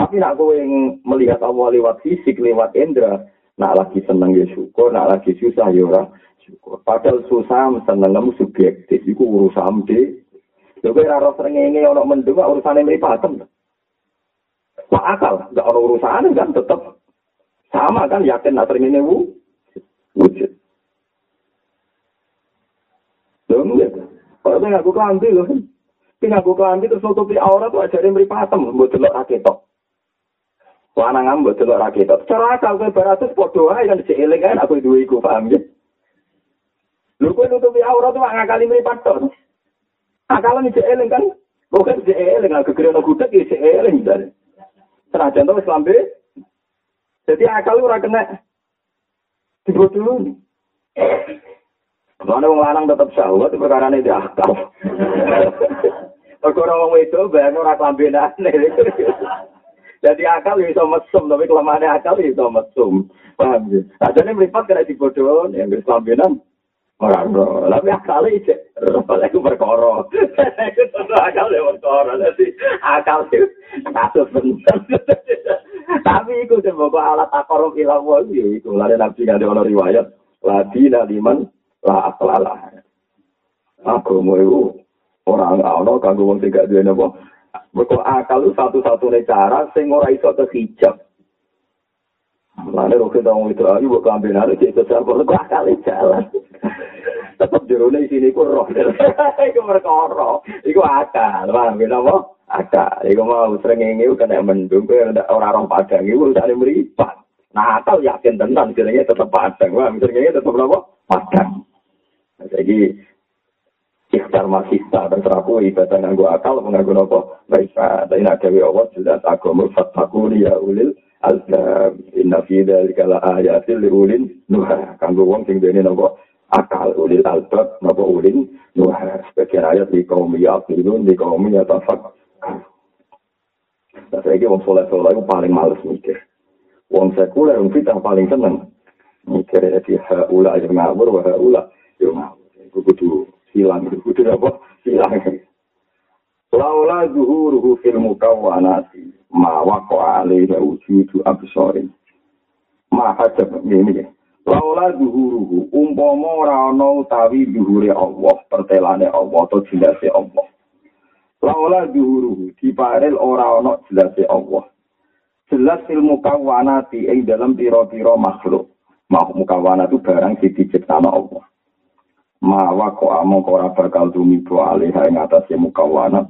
Tapi nak kowe melihat Allah lewat fisik, lewat indera, nak lagi seneng ya syukur, nak lagi susah ya ora syukur. Padahal susah seneng kamu subjektif, itu urusan de. Lha kowe ora ora srengenge ana mendung urusane mripatem. Pak akal, gak ada urusan kan tetap sama kan yakin nak ini wujud. Loh enggak. Kalau saya ngaku kelambi loh. Tapi ngaku kelambi terus nutupi aura tuh ajarin beri patem. Buat delok raketok. Lanang ambo delok ra ketok. Cara akal kowe beratus padha wae kan dicek eling kan aku duwe iku paham ya. Lho kowe nutupi aurat wae ngakali mripat to. Akalane dicek eling kan. Kok kan dicek eling aku kira nek kutek dicek eling dan. Cara contoh wis lambe. Jadi akal ora kena. Dibodol. Mana wong lanang tetep sahwat perkara ne di akal. Perkara wong wedok bayang ora klambenane. Jadi akal bisa mesum, tapi kelemahannya akal bisa mesum. Paham ya? Adanya meripat kena dibodohi, yang kelambenan. Orang tapi akal itu, aku berkoro. Akal ya berkoro, jadi akal itu kasus benar. Tapi itu sebagai alat akorom ilang wong ya itu. Lalu nabi nggak ada riwayat. Ladi naliman la aklalah. Aku mau orang ono kanggo wong sing gak duwe napa. Mereka akal itu satu-satunya cara sing ora iso kehijab. Lalu Rokhid tahu itu ayu buat kambing hari itu itu siapa lu akal itu jalan. Tetap jerone di sini ku roh. Iku perkara. Iku akal. Wah, kita mau akal. Iku mau sering ini kan yang mendung. Kau ada orang orang padang. Iku udah ada meripat. Nah, kau yakin tentang jerone tetap padang. Wah, jerone tetap apa? Padang. Jadi Karmasista, terserah aku ibadah nganggo akal, nganggo nopo, baiklah. Tapi nak gawe Allah jelas agama fataku ya ulil alzam. Inna fi dzalika la ayatil ulil nuha. Kanggo wong sing dene nopo akal ulil albab nopo ulil nuha. Sebagian ayat di kaum yaqilun, di kaum yatafak. Nah, saya kira wong soleh-soleh itu paling males mikir. Wong sekuler, wong fitah paling seneng. Mikir ya di haula yang ngawur, wa haula yang ngawur. Itu kudu hilang itu kudu apa? Hilang. Laula zuhuruhu fil mukawwanati ma waqa alaihi wujudu absarin. Ma hajab ini laula zuhuruhu umpama ora ana utawi zuhure Allah pertelane Allah atau jelase Allah. Laula zuhuruhu diparel ora ana jelase Allah. Jelas fil mukawwanati ing dalam pira-pira makhluk. Makhluk itu barang sing diciptakan Allah mawa kok among ora bakal tumibo alih ing atase mukawana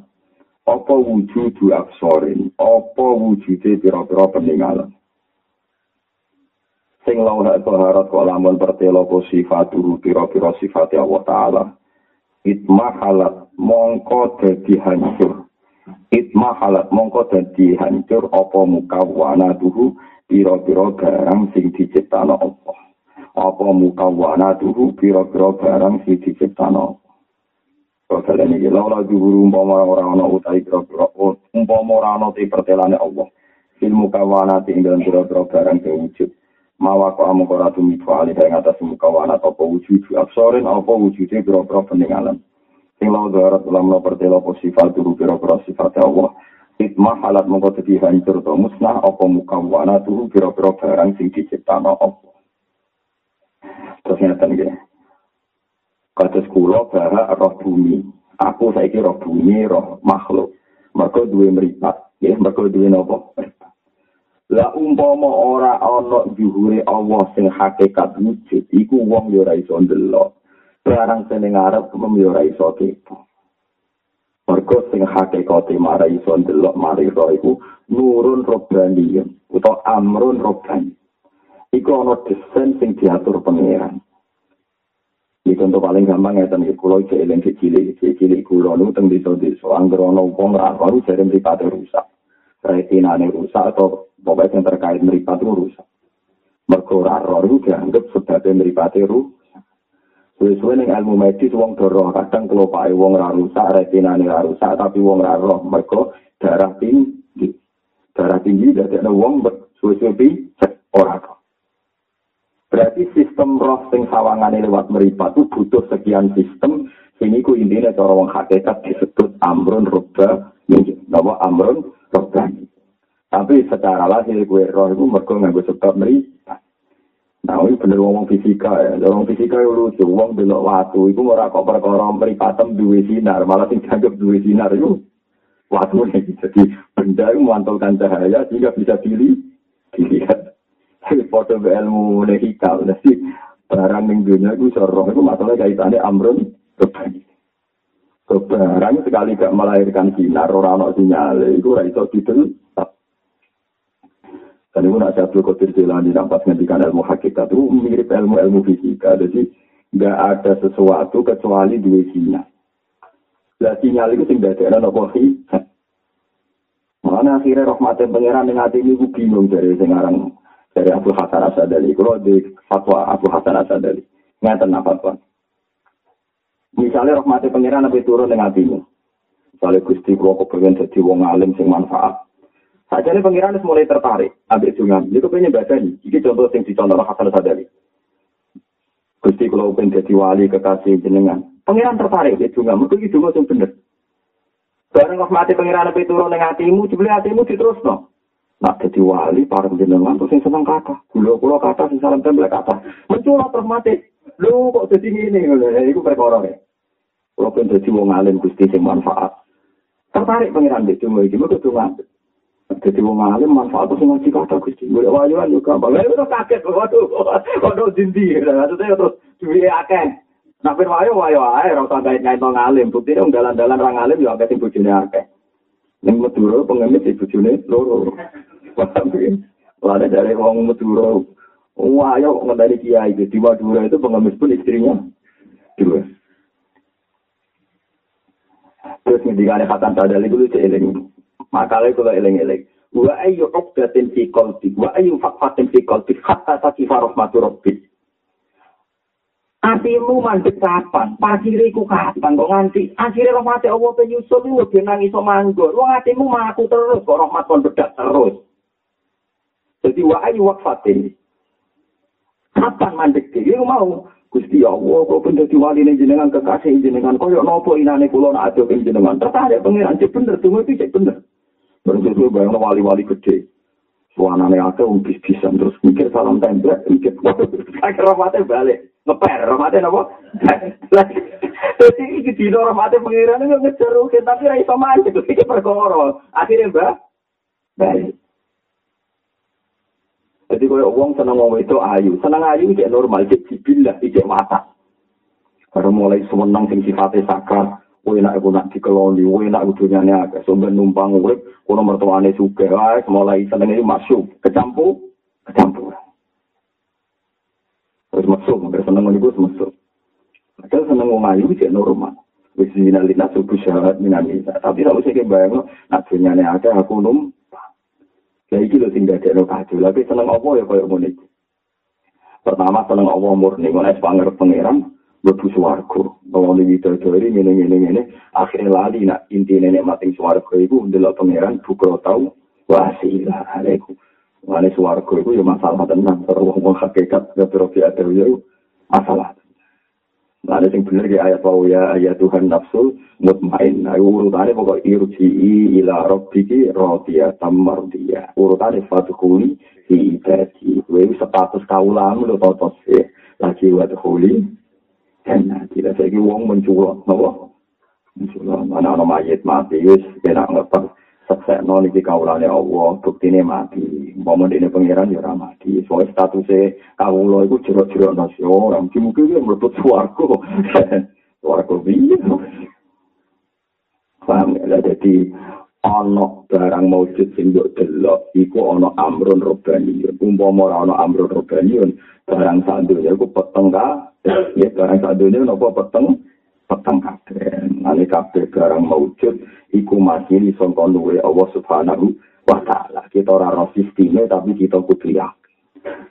apa wujudu absorin? Apa wujude pira-pira peninggalan sing lawan toharat kok lamun pertelo po sifat turu pira-pira sifat Allah taala. Itma halat mongko dadi hancur. Itma halat mongko dadi hancur apa mukawana tuhu pira-pira barang sing diciptakan Allah apa muka wana tuhu pira-pira barang si diciptano. Kalau ini laula juhuru umpama orang ana utai pira-pira umpama ora ana te pertelane Allah. Fil muka wana ti ing dalam pira-pira barang wujud. Mawa kok amu ora tumi kuali ing atas muka wana apa wujud absorin apa wujude pira-pira peninggalan. Lawa darat dalam no pertela apa sifat turu pira-pira sifat Allah. Hikmah halat mongko dadi hancur to musnah apa muka wana tuhu pira-pira barang sing diciptano Allah. Terus ngeten nggih. Kados kula bahak roh bumi. Aku saiki roh bumi, roh makhluk. Mergo duwe mripat, nggih, mergo duwe napa? Lah umpama ora ana juhure Allah sing hakikat wujud, iku wong yo ora iso ndelok. Barang sing ngarep mem yo ora iso kepo. Mergo sing hakikate mara iso ndelok mari roh iku nurun robbani utawa amrun robbani. Iku ana desain sing diatur pangeran. Iki contoh paling gampang ya tentang kulo iki eling cilik cilik kulo nu teng desa desa angger ana wong ra baru jare mripate rusak. Retinane rusak atau pokoknya yang terkait meripat rusak. Mergo ora itu dianggap sebabnya mripate rusak. Suwe-suwe ning ilmu medis wong doro kadang kelopake wong ra rusak, retinane ra rusak tapi wong ra roh mergo darah tinggi. Darah tinggi dadi ana wong suwe-suwe ora roh. Berarti sistem roh sing sawangane lewat meripat itu butuh sekian sistem. Ini ku intinya cara wong hakikat disebut amrun roba, nama amrun roba. Tapi secara lahir gue roh itu mereka nggak sebab meripat. Nah ini bener ngomong fisika ya. Ngomong fisika itu lucu. Wong belok waktu itu ora kok perkara meripatem dua sinar, malah sing dianggap dua sinar itu waktu ini. Jadi benda itu memantulkan cahaya sehingga bisa dilihat. Foto ilmu hikal. Jadi barang ning dunia itu soroh itu masalah kaitannya amrun kebani kebarang sekali gak melahirkan sinar orang no sinyal. Itu ora iso didelok dan itu nak kotir jalan di nampak ngendikan ilmu hakikat itu mirip ilmu ilmu fisika. Jadi nggak ada sesuatu kecuali dua sinyal. Lah sinyal itu tinggal ada nopo Mana akhirnya rahmatnya pangeran dengan hati ini bingung dari sekarang dari Abu Hasan Asadali. Kalau di fatwa Abu Hasan Asadali. Ngeten apa fatwa. Misalnya rahmati pengiran nabi turun dengan hatimu. Misalnya Gusti kalau kepengen jadi wong alim sing manfaat. Saja ini pengiran mulai tertarik. Ambil jungan. Ini kepengen baca ini. Ini contoh yang dicontoh Hasan Asadali. Gusti kalau pengen jadi wali kekasih jenengan. Pengiran tertarik. Ini jungan. Mungkin ini jungan yang benar. Barang rahmati pengiran nabi turun dengan hatimu. Jumlah hatimu diterus no. Nak jadi wali, para jenengan terus yang seneng kata. Gula gula kata, sing salam tempel kata. Menculot terus mati. Lu kok jadi ini? Itu perkara ya. Kalau pun jadi wong alim gusti sing manfaat. Tertarik pengiran di cuma ini, mereka tuh ngambil. Jadi wong alim manfaat terus ngaji kata gusti. Gue wayuan juga. Bang, itu kaget. Waduh, waduh, dindi. Maksudnya terus duit akeh. Nak pun wayo wayo ae, rasa kait kait wong alim. Bukti dong dalan-dalan orang alim juga akeh sing bojone akeh. Ning Madura pengemis di bojone loro. Lada dari orang Madura. Wah, ayo ngenteni kiai di Madura itu pengemis pun istrinya dua. Terus ngendikane khatan sadal iku lucu eling. Makale kula eling-eling. Wa ayyu uqdatin fi qalbi wa ayyu faqatin fi qalbi hatta takifa rahmatu rabbik. Atimu mandek kapan? Pasire iku kapan kok nganti akhire rahmat Allah penyusul lu ben nang iso manggon. Wong atimu maku terus kok rahmat kon bedak terus. Jadi wa ayu waqfatin. Kapan mandek iki mau Gusti Allah kok ben dadi wali ning jenengan kekasih jenengan koyo napa inane kula nak ado ing jenengan. Tertarik pangeran cek bener tunggu iki cek bener. Berarti bayang wali-wali gede. Suanane akeh wong bis-bisan terus mikir salam template mikir. Akhir rahmatnya balik. ngeper rahmate napa dadi iki dino rahmate pangeran yo ngejar rugi tapi ra iso mancing iki perkara akhire mbak bali Jadi kalau uang seneng ngomong itu ayu, seneng ayu itu normal, itu jibilah, itu mata. Karena mulai semenang sing sifatnya sakar, kowe nak aku nak dikeloni, kowe nak kudunyane agak sumber numpang urip, kono mertuane suge, wae mulai seneng itu masuk, kecampur, kecampur. Terus masuk, hampir seneng niku masuk. Padahal seneng wong ayu cek normal. Wis dinalina subuh syarat minani. Tapi kalau saya bayang nak dunyane akeh aku num. Lah iki lho sing dadekno kadu. Lah seneng apa ya koyo ngene iki. Pertama seneng apa murni ngene pangar pangeran mlebu swarga. Bawa lagi teori ngene ngene ngene akhire lali nak inti nenek mati swarga iku ndelok pangeran bukro tau wasila aleku. Wani swarga iku yo masalah tenan karo wong-wong hakikat ya pirang-pirang ya masalah. Mane sing bener ki ayat wa ya ayat Tuhan nafsul mutmain. Nah urutane pokok irji'i ila rabbiki radiyatan mardiyah. Urutane fatuhuli fi ibadi. Kuwi status kaulam lho toto se. Lagi wa tuhuli. Karena tidak saiki wong menculok napa? Menculok mana ana mayit mati wis kena ngepak seksekno niki kaulane Allah, buktine mati. Umpama dene pangeran ya ora mati. Soale statuse kawula iku jero-jero nasi ora mungkin-mungkin ya mlebet swarga. Swarga piye? Paham ya, jadi ana barang maujud sing mbok delok iku ana amrun robani. Umpama ora ana amrun robani, barang sak donya iku peteng ka. Ya barang sak donya napa peteng? Petang kabeh. Nane kabeh barang maujud iku masih sangka luwe Allah Subhanahu wa taala. Kita ora ro sisteme tapi kita kudu.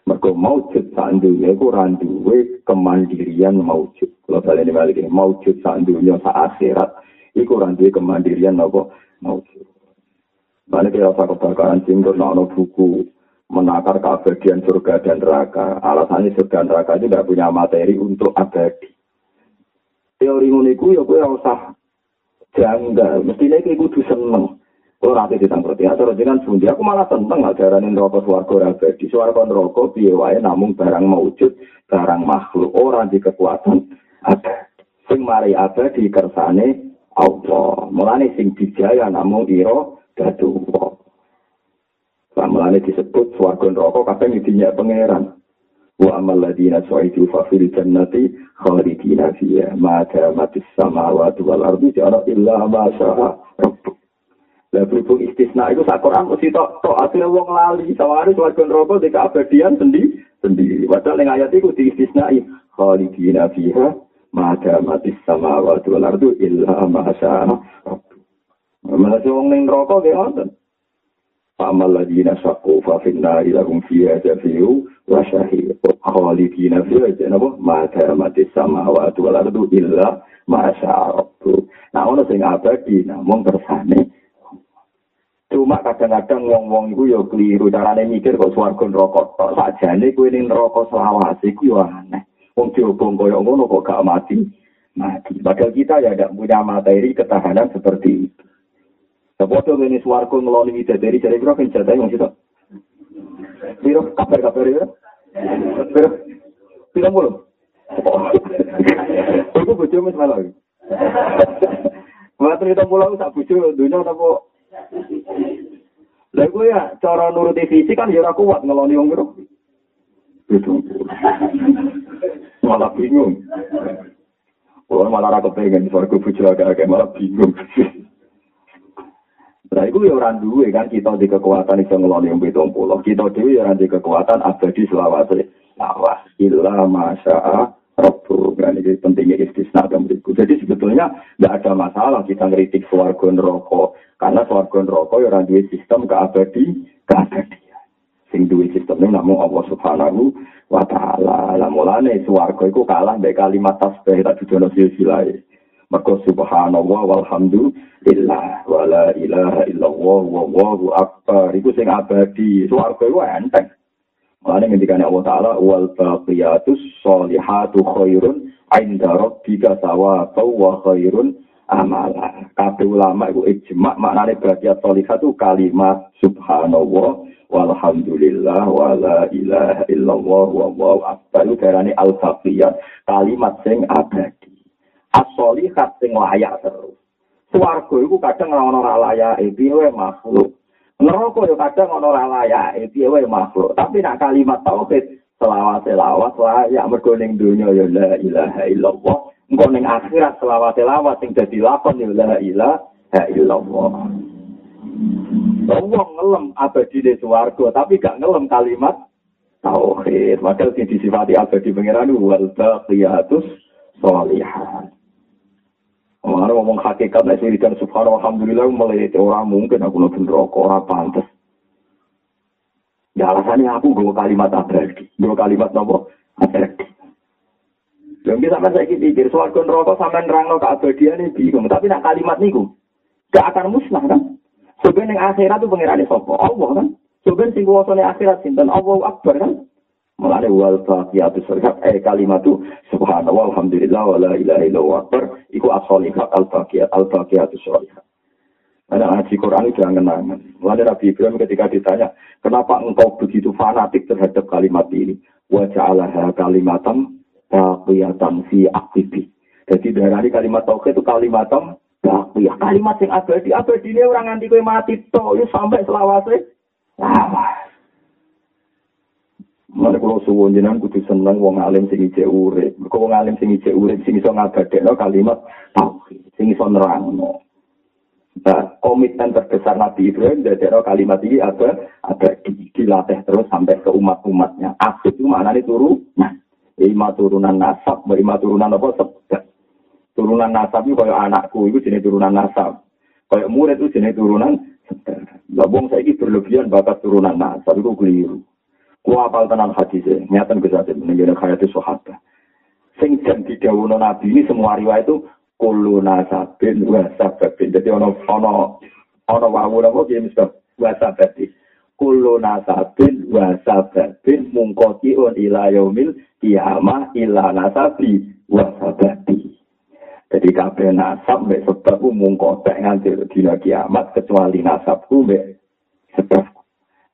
Mergo maujud sak dunya iku ora duwe kemandirian maujud. Kalau kalian balik ini maujud sak dunya sak akhirat iku ora duwe kemandirian apa maujud. Balik ya usah kebakaran singgur no buku menakar keabadian surga dan neraka. Alasannya surga dan neraka itu tidak punya materi untuk abadi. Teori ngono iku ya kowe ora usah janggal mestine iki kudu seneng nanti ditangkut ya, terus dengan sundi, aku malah seneng gak jaranin rokok suarga raga. Di suarga rokok, biaya wae namun barang maujud, barang makhluk, orang di kekuatan ada. Sing mari ada di kersane Allah. Mulane sing dijaya namun iro dadu. Mulane disebut suarga rokok, kadang dinyak pangeran. wa amal ladina su'idu fa fil jannati khalidina fiha ma damatis samawati wal ardi jara illa ma syaa rabbuk la berhubung istisna itu sak Quran mesti tok tok asline wong lali saware swarga neraka di keabadian sendi sendiri padahal ning ayat iku di istisnai khalidina fiha ma damatis samawati wal ardi illa ma rabbuk Malah wong ning neraka ge wonten Amal lagi nasaku fa finna ila hum fiha jafiu wa syahid. Khalidina fiha janabo mata mati sama wa tu wala tu illa ma sya'rabbu. Nah ono sing abadi namung kersane. Cuma kadang-kadang wong-wong iku ya keliru carane mikir kok swarga neraka tok. Sakjane kuwi ning neraka selawase iku ya aneh. Wong diobong kaya ngono kok gak mati. Mati. Padahal kita ya tidak punya materi ketahanan seperti itu. Sepodo ini suarco ngeloni widadari dari biro kan jatah yang situ. Biro kabar kabar ya. Biro biro mulu. Aku bojo mes malah. Wah cerita pulau tak bojo dunia apa? Lah ya cara nuruti visi kan ya ora kuat ngeloni wong biro. Itu. Malah bingung. Kalau malah ra kepengen di suarco bojo agak-agak malah bingung. Nah, itu ya orang duwe kan kita di kekuatan itu ngeloni yang betul pulau. Kita dhewe ya di kekuatan abadi selawase. Lawas illa masya Rabbu. berani jadi pentingnya istisna dan berikut. Jadi sebetulnya tidak ada masalah kita ngeritik suarga neraka karena suarga neraka ya orang duwe sistem keabadi keabadian. Sing duwe sistemnya namun Allah Subhanahu wa taala. Lah mulane suarga iku kalah mbek kalimat tasbih tak dudono silsilahe. Maka subhanallah walhamdulillah wala ilaha illallah wallahu akbar. Iku sing abadi. Suarga iku enteng. Mulane ngendikane Allah Taala wal baqiyatus sholihatu khairun inda rabbika sawaba wa khairun amala. Kabeh ulama iku ijma maknane baqiyat sholihatu kalimat subhanallah walhamdulillah wala ilaha illallah wallahu akbar. Iku al baqiyat kalimat sing abadi. As-sholihat sing layak terus. Swarga iku kadang ora layak, piye makhluk. Neraka yo kadang ana ora layak, piye makhluk. Tapi nak kalimat tauhid selawat selawat layak mergo ning donya ya la ilaha illallah. Engko ning akhirat selawat selawat sing dadi lakon ya la ilaha illallah. Wong ngelem di swarga, tapi gak ngelem kalimat tauhid. Maka sing disifati abadi pangeran wal baqiyatus sholihat. Hakikat nek dan subhanallah alhamdulillah melete orang mungkin aku nonton rokok orang pantas. Ya alasannya aku gue kalimat abadi, gue kalimat nopo abadi. Yang bisa saya pikir soal rokok sampai nerang keabadian ini bingung, tapi nak kalimat niku gak akan musnah kan? Sebenarnya akhirat itu pengirannya sopo Allah kan? Sebenarnya sing kuasanya akhirat sinten Allah Akbar kan? Mulane wal baqiyatu sholihat eh kalimat itu subhanallah alhamdulillah wa la ilaha illallah akbar iku as-sholihat al baqiyat al baqiyatu sholihat. Ada ngaji Quran itu jangan kenangan. Mulane Nabi Ibrahim ketika ditanya, kenapa engkau begitu fanatik terhadap kalimat ini? Wa ja'alaha kalimatan baqiyatan fi aktibi. Jadi dari kalimat tauhid itu kalimatam baqiyah. Kalimat yang abadi, abadi ini orang nganti kowe mati to, sampai selawase. Lawas. Mana kalau suwon jenengan kudu seneng wong alim sing ijek urip. Mergo wong alim sing ijek urip sing iso ngabadekno kalimat tauhid, sing iso nerangno. Nah, komitmen terbesar Nabi Ibrahim dari kalimat ini ada ada dilatih terus sampai ke umat-umatnya. Asli itu maknanya turunan. Lima turunan nasab, lima turunan apa? Sebab. Turunan nasab itu kayak anakku, itu jenis turunan nasab. Kayak murid itu jenis turunan sebab. Labung saya ini berlebihan bakat turunan nasab, itu keliru. Ku apal tenan e, nyatan Gus Asim ning hayat sahabat. Sing jan didhawuhna Nabi ini semua riwayat itu kullu nasabin wa. Jadi ono ono ono wawu napa ki mesti wa sababin. Kullu nasabin wa mungkoti on ila yaumil kiamah ila nasabi wa. Jadi kabeh nasab mek sebab mungkotek nganti dina kiamat kecuali nasabku mek sebab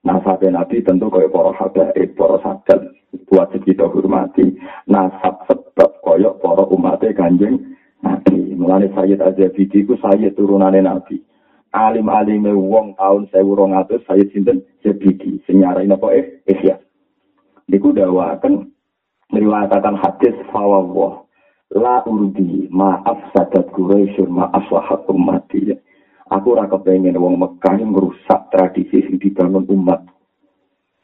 Nasab Nabi tentu kaya para habaib, para sadat buat kita hormati. Nasab sebab kaya para umatnya kanjeng Nabi. Mulane Sayyid Azabidi ku Sayyid turunane Nabi. Alim-alime wong tahun 1200 Sayyid sinten Zabidi. Senyarai napa eh ihya. Niku dawakan meriwayatkan hadis fawwah la urdi maaf sadat Quraisy ma aslahat ummati. Aku ora kepengen wong Mekah merusak tradisi sing dibangun umat.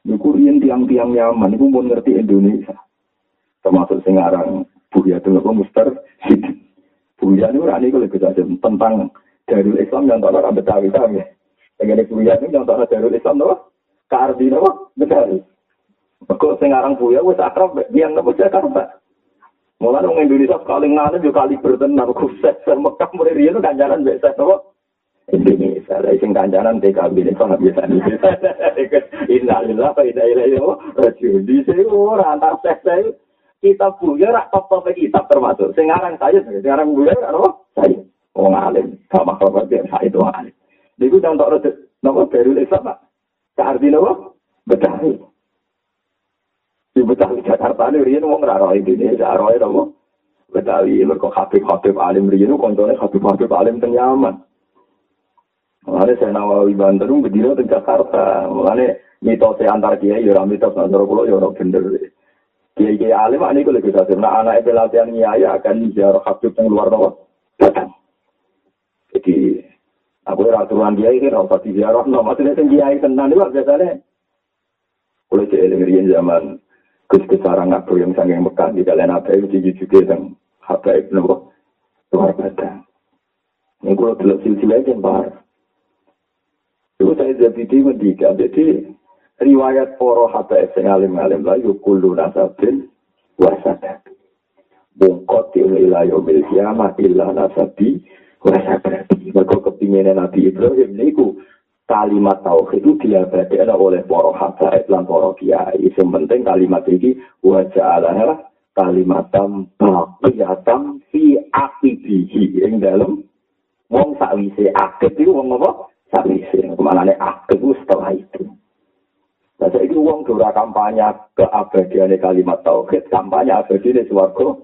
Niku riyen tiang-tiang Yaman niku pun ngerti Indonesia. Termasuk sing aran Buya Tengah Mustar Buya niku ora niku lebih saja tentang Darul Islam yang tak ada Betawi kami. Dengan Buya niku yang tak ada Darul Islam nopo? Kardi nopo? Betawi. Kok sing aran Buya wis akrab yang nopo Jakarta. Mulai orang Indonesia sekali ngane juga kali bertenar khusus Mekah mulai riyen kan jalan biasa nopo? Ini sing kancanan PKB ini kok nggak bisa nih. Innalillah wa inna ilaihi rajiun. Di sini oh, ora antar sekte kita punya rak ah, top top kita termasuk. Sekarang saya, sekarang gue ora ah, saya. Oh ngalim, sama kalau berarti saya itu ngalim. Di gue contoh rute, nopo baru desa pak. Kardi nopo betawi. Di betawi Jakarta ini rian mau ngaroh itu nih, ngaroh itu nopo betawi. Lalu kok kafe kafe alim rian, kontolnya kafe kafe alim ternyaman. Mulane saya nawawi banterum berdiri di Jakarta. Mulane mitos antar kiai, yo mitos antar pulau, yo orang bender. Kiai kiai alim ani kalau kita sih, anak itu kiai akan jaro hakim teng luar nawa datang. Jadi aku yang aturan kiai ini harus pasti jaro nawa. Maksudnya sih kiai tenang itu biasanya. Kalau saya dengerin zaman kus kesarang ngapur yang sange yang di kalian apa itu jujur juga yang apa itu nawa luar datang. Ini kalau telusuri lagi yang baru. Itu saya jadi mendiga. Jadi riwayat poro habaib yang alim-alim lah yukulu nasabin wasadat. Bungkot ila yomil kiamat illa nasabi wasadat. Mereka kepinginan Nabi Ibrahim niku kalimat tauhid itu diabadikan oleh para habaib lan para kiai. Yang penting kalimat ini wajah Allah kalimatam baqiyatam fi aqibihi ing dalam wong sakwise akib itu wong apa sakwise kemanane akib setelah itu. Nah, saya wong dora kampanye keabadian kalimat tauhid, kampanye abadi di suarga.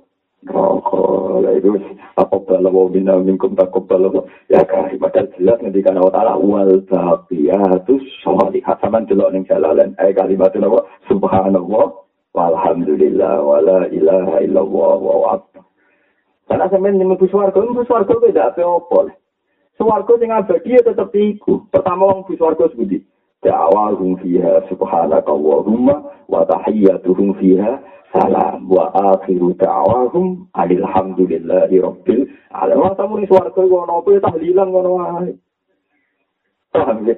Rokok, itu apa bala wa bina minkum takobal ya kari padahal jelas nanti karena wa ta'ala wal baqiyatu sholihat. Sama delok ning jalalan eh kalimat itu apa subhanallah walhamdulillah wala ilaha illallah wa akbar. Karena sampean mlebu swarga mlebu swarga beda apa-apa swarga sing abadi ya tetep iku pertama wong mlebu swarga sebuti da'awahum fiha subhanakallahumma wa tahiyyatuhum fiha salam wa akhiru da'awahum alhamdulillahi rabbil alamin. Tamu ning swarga ngono apa tahlilan ngono wae. Paham ya?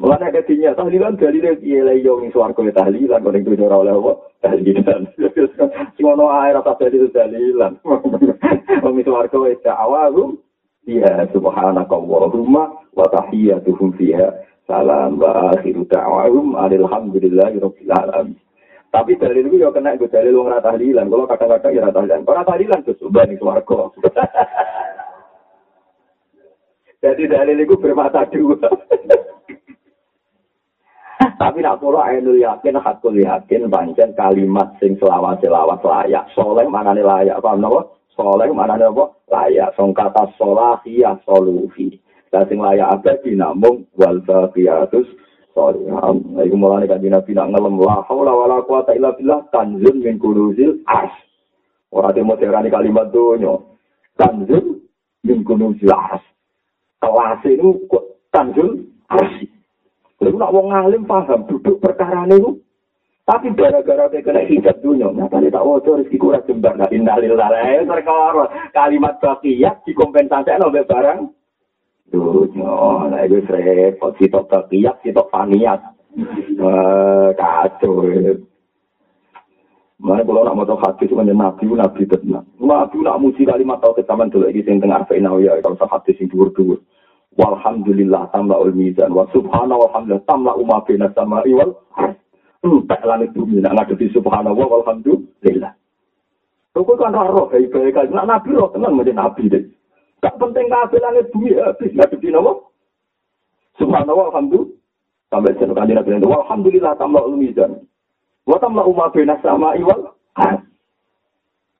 Mulane ketinya tahlilan dalile piye lha yo ning swarga tahlilan kok ning dunya ora oleh apa? Tahlilan. Sing ngono ae rasa dadi tahlilan. Wong da'awahum fiha subhanakallahumma wa tahiyyatuhum fiha salam wa akhiru da'wahum alhamdulillahi rabbil alamin. Tapi dalil itu ya kena gue dalil wong rata tahlilan. Kalau kadang-kadang ya rata tahlilan. Kalau tahlilan tuh sudah nih suarco. Jadi dalil itu bermata dua. Tapi nak pola ainul yakin, hakul yakin, pancen kalimat sing selawat selawat layak. Soleh mana nih layak? Paham nopo? Soleh mana nih nopo? Layak. Song kata solahiyah solufi. Lah sing layak abadi namung wal baqiyatus sholihan. Nah, iku mulane kanjeng Nabi nak ngelem la haula wala quwata illa billah tanzil min kunuzil ars. Ora demo terani kalimat dunyo. Tanzil min kunuzil ars. Kelas itu tanzil ars. Lalu nak wong alim paham duduk perkara itu tapi gara-gara dia kena hijab dunia, nyata dia tak wajah rezeki kurang jembar. Nah, indalillah, terkawar kalimat bakiyat dikompensasi oleh barang dunya lah itu repot sitok takiyak sitok paniat kacau Mana kalau nak mau itu menjadi nabi, nabi tenang. Nabi nak muji kalimat tauhid zaman dulu lagi sing tengah arfa ya kalau sah sing dhuwur dhuwur. Walhamdulillah tambah ul mizan wa subhana tambah umma bina sama iwal. Entek langit bumi nak ngadepi subhanallah walhamdulillah. Kau kan roh baik baik nak nabi roh tenang menjadi nabi deh. Gak penting kabeh langit bumi habis ngadepi napa? Subhanallah alhamdulillah. Sampai jenuh kanjeng Nabi itu alhamdulillah tambah mizan. Wa tambah umat bina sama iwal.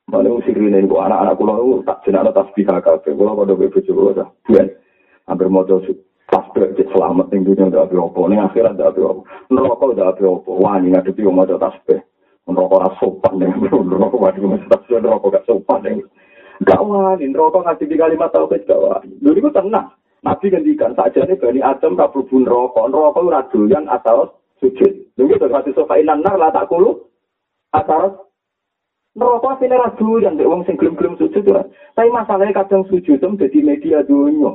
Mana usir ini kok anak-anak kula tak jenenge tasbih kabeh. Kula padha bojo kula ta. Buan. Hampir maca cek selamat ning dunia ndak apa ning akhirat ndak apa. Neraka ndak apa. Wani ngadepi wong maca tasbih. Neraka ora sopan ning neraka waduh mesti tasbih neraka gak sopan ning. Gak wani, ngasih di kalimat tauhid gak wani. Dulu itu tenang. Nabi ngendikan saja nih bani Adam tak pun rokok. Rokok ora doyan atau sujud. Lalu itu hati sofa inanar lah tak kulu. Atau Neraka sini radu yang wong sing gelem-gelem sujud ora. Tapi masalahnya kadang sujud itu jadi media dunia.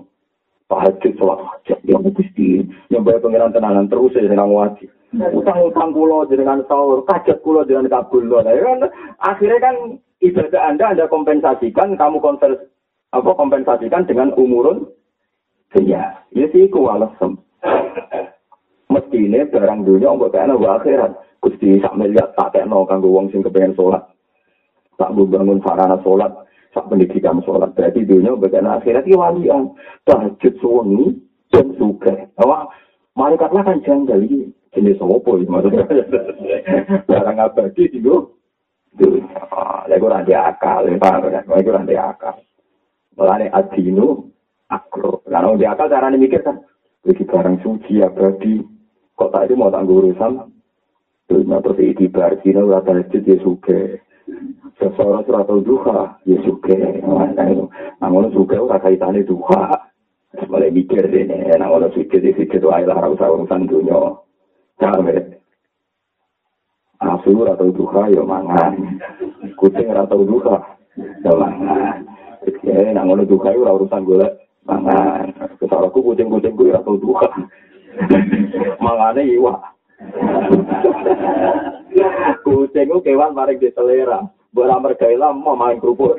Tahajud sholat hajat yang gusti yang bayar pengiran tenanan terus ya dengan wajib. Utang-utang kulo dengan sahur, kajat kulo dengan kabul lo. Kan, akhirnya kan ibadah Anda Anda kompensasikan, kamu konvers apa kompensasikan dengan umurun dunia. Ya sih ku alasan. Mesti ini barang dunia untuk kena akhirat. Gusti sak miliar tak kena kanggo wong sing kepengen sholat. Tak bangun sarana sholat, sak pendidikan sholat. Berarti dunia bagian akhirat itu walian. Tahajud suami dan suka. Awak malaikatlah kan janggal ini. Jenis apa maksudnya? Barang abadi itu Lha iku ora akal, paham kan? Iku ora akal. Mulane adinu akro. Lah di akal carane mikir kan, iki barang suci abadi. Kok tak itu mau tanggung urusan? Dunia terus itibar, kina ora tahajud ya suge. seseorang suratul duha, ya suke. Namun suke itu kata itali duha. Mulai mikir ini, namun suke di suke itu ayolah rasa urusan dunia. Carme. Asu ratau duha, ya mangan. Kucing ratau duha, ya mangan. Ya, namun duha itu urusan gue, mangan. Kesalahku kucing-kucing gue ratau duha. Mangane iwa. Kucing itu kewan paling diselera. Bora mergaila mau main kerupuk.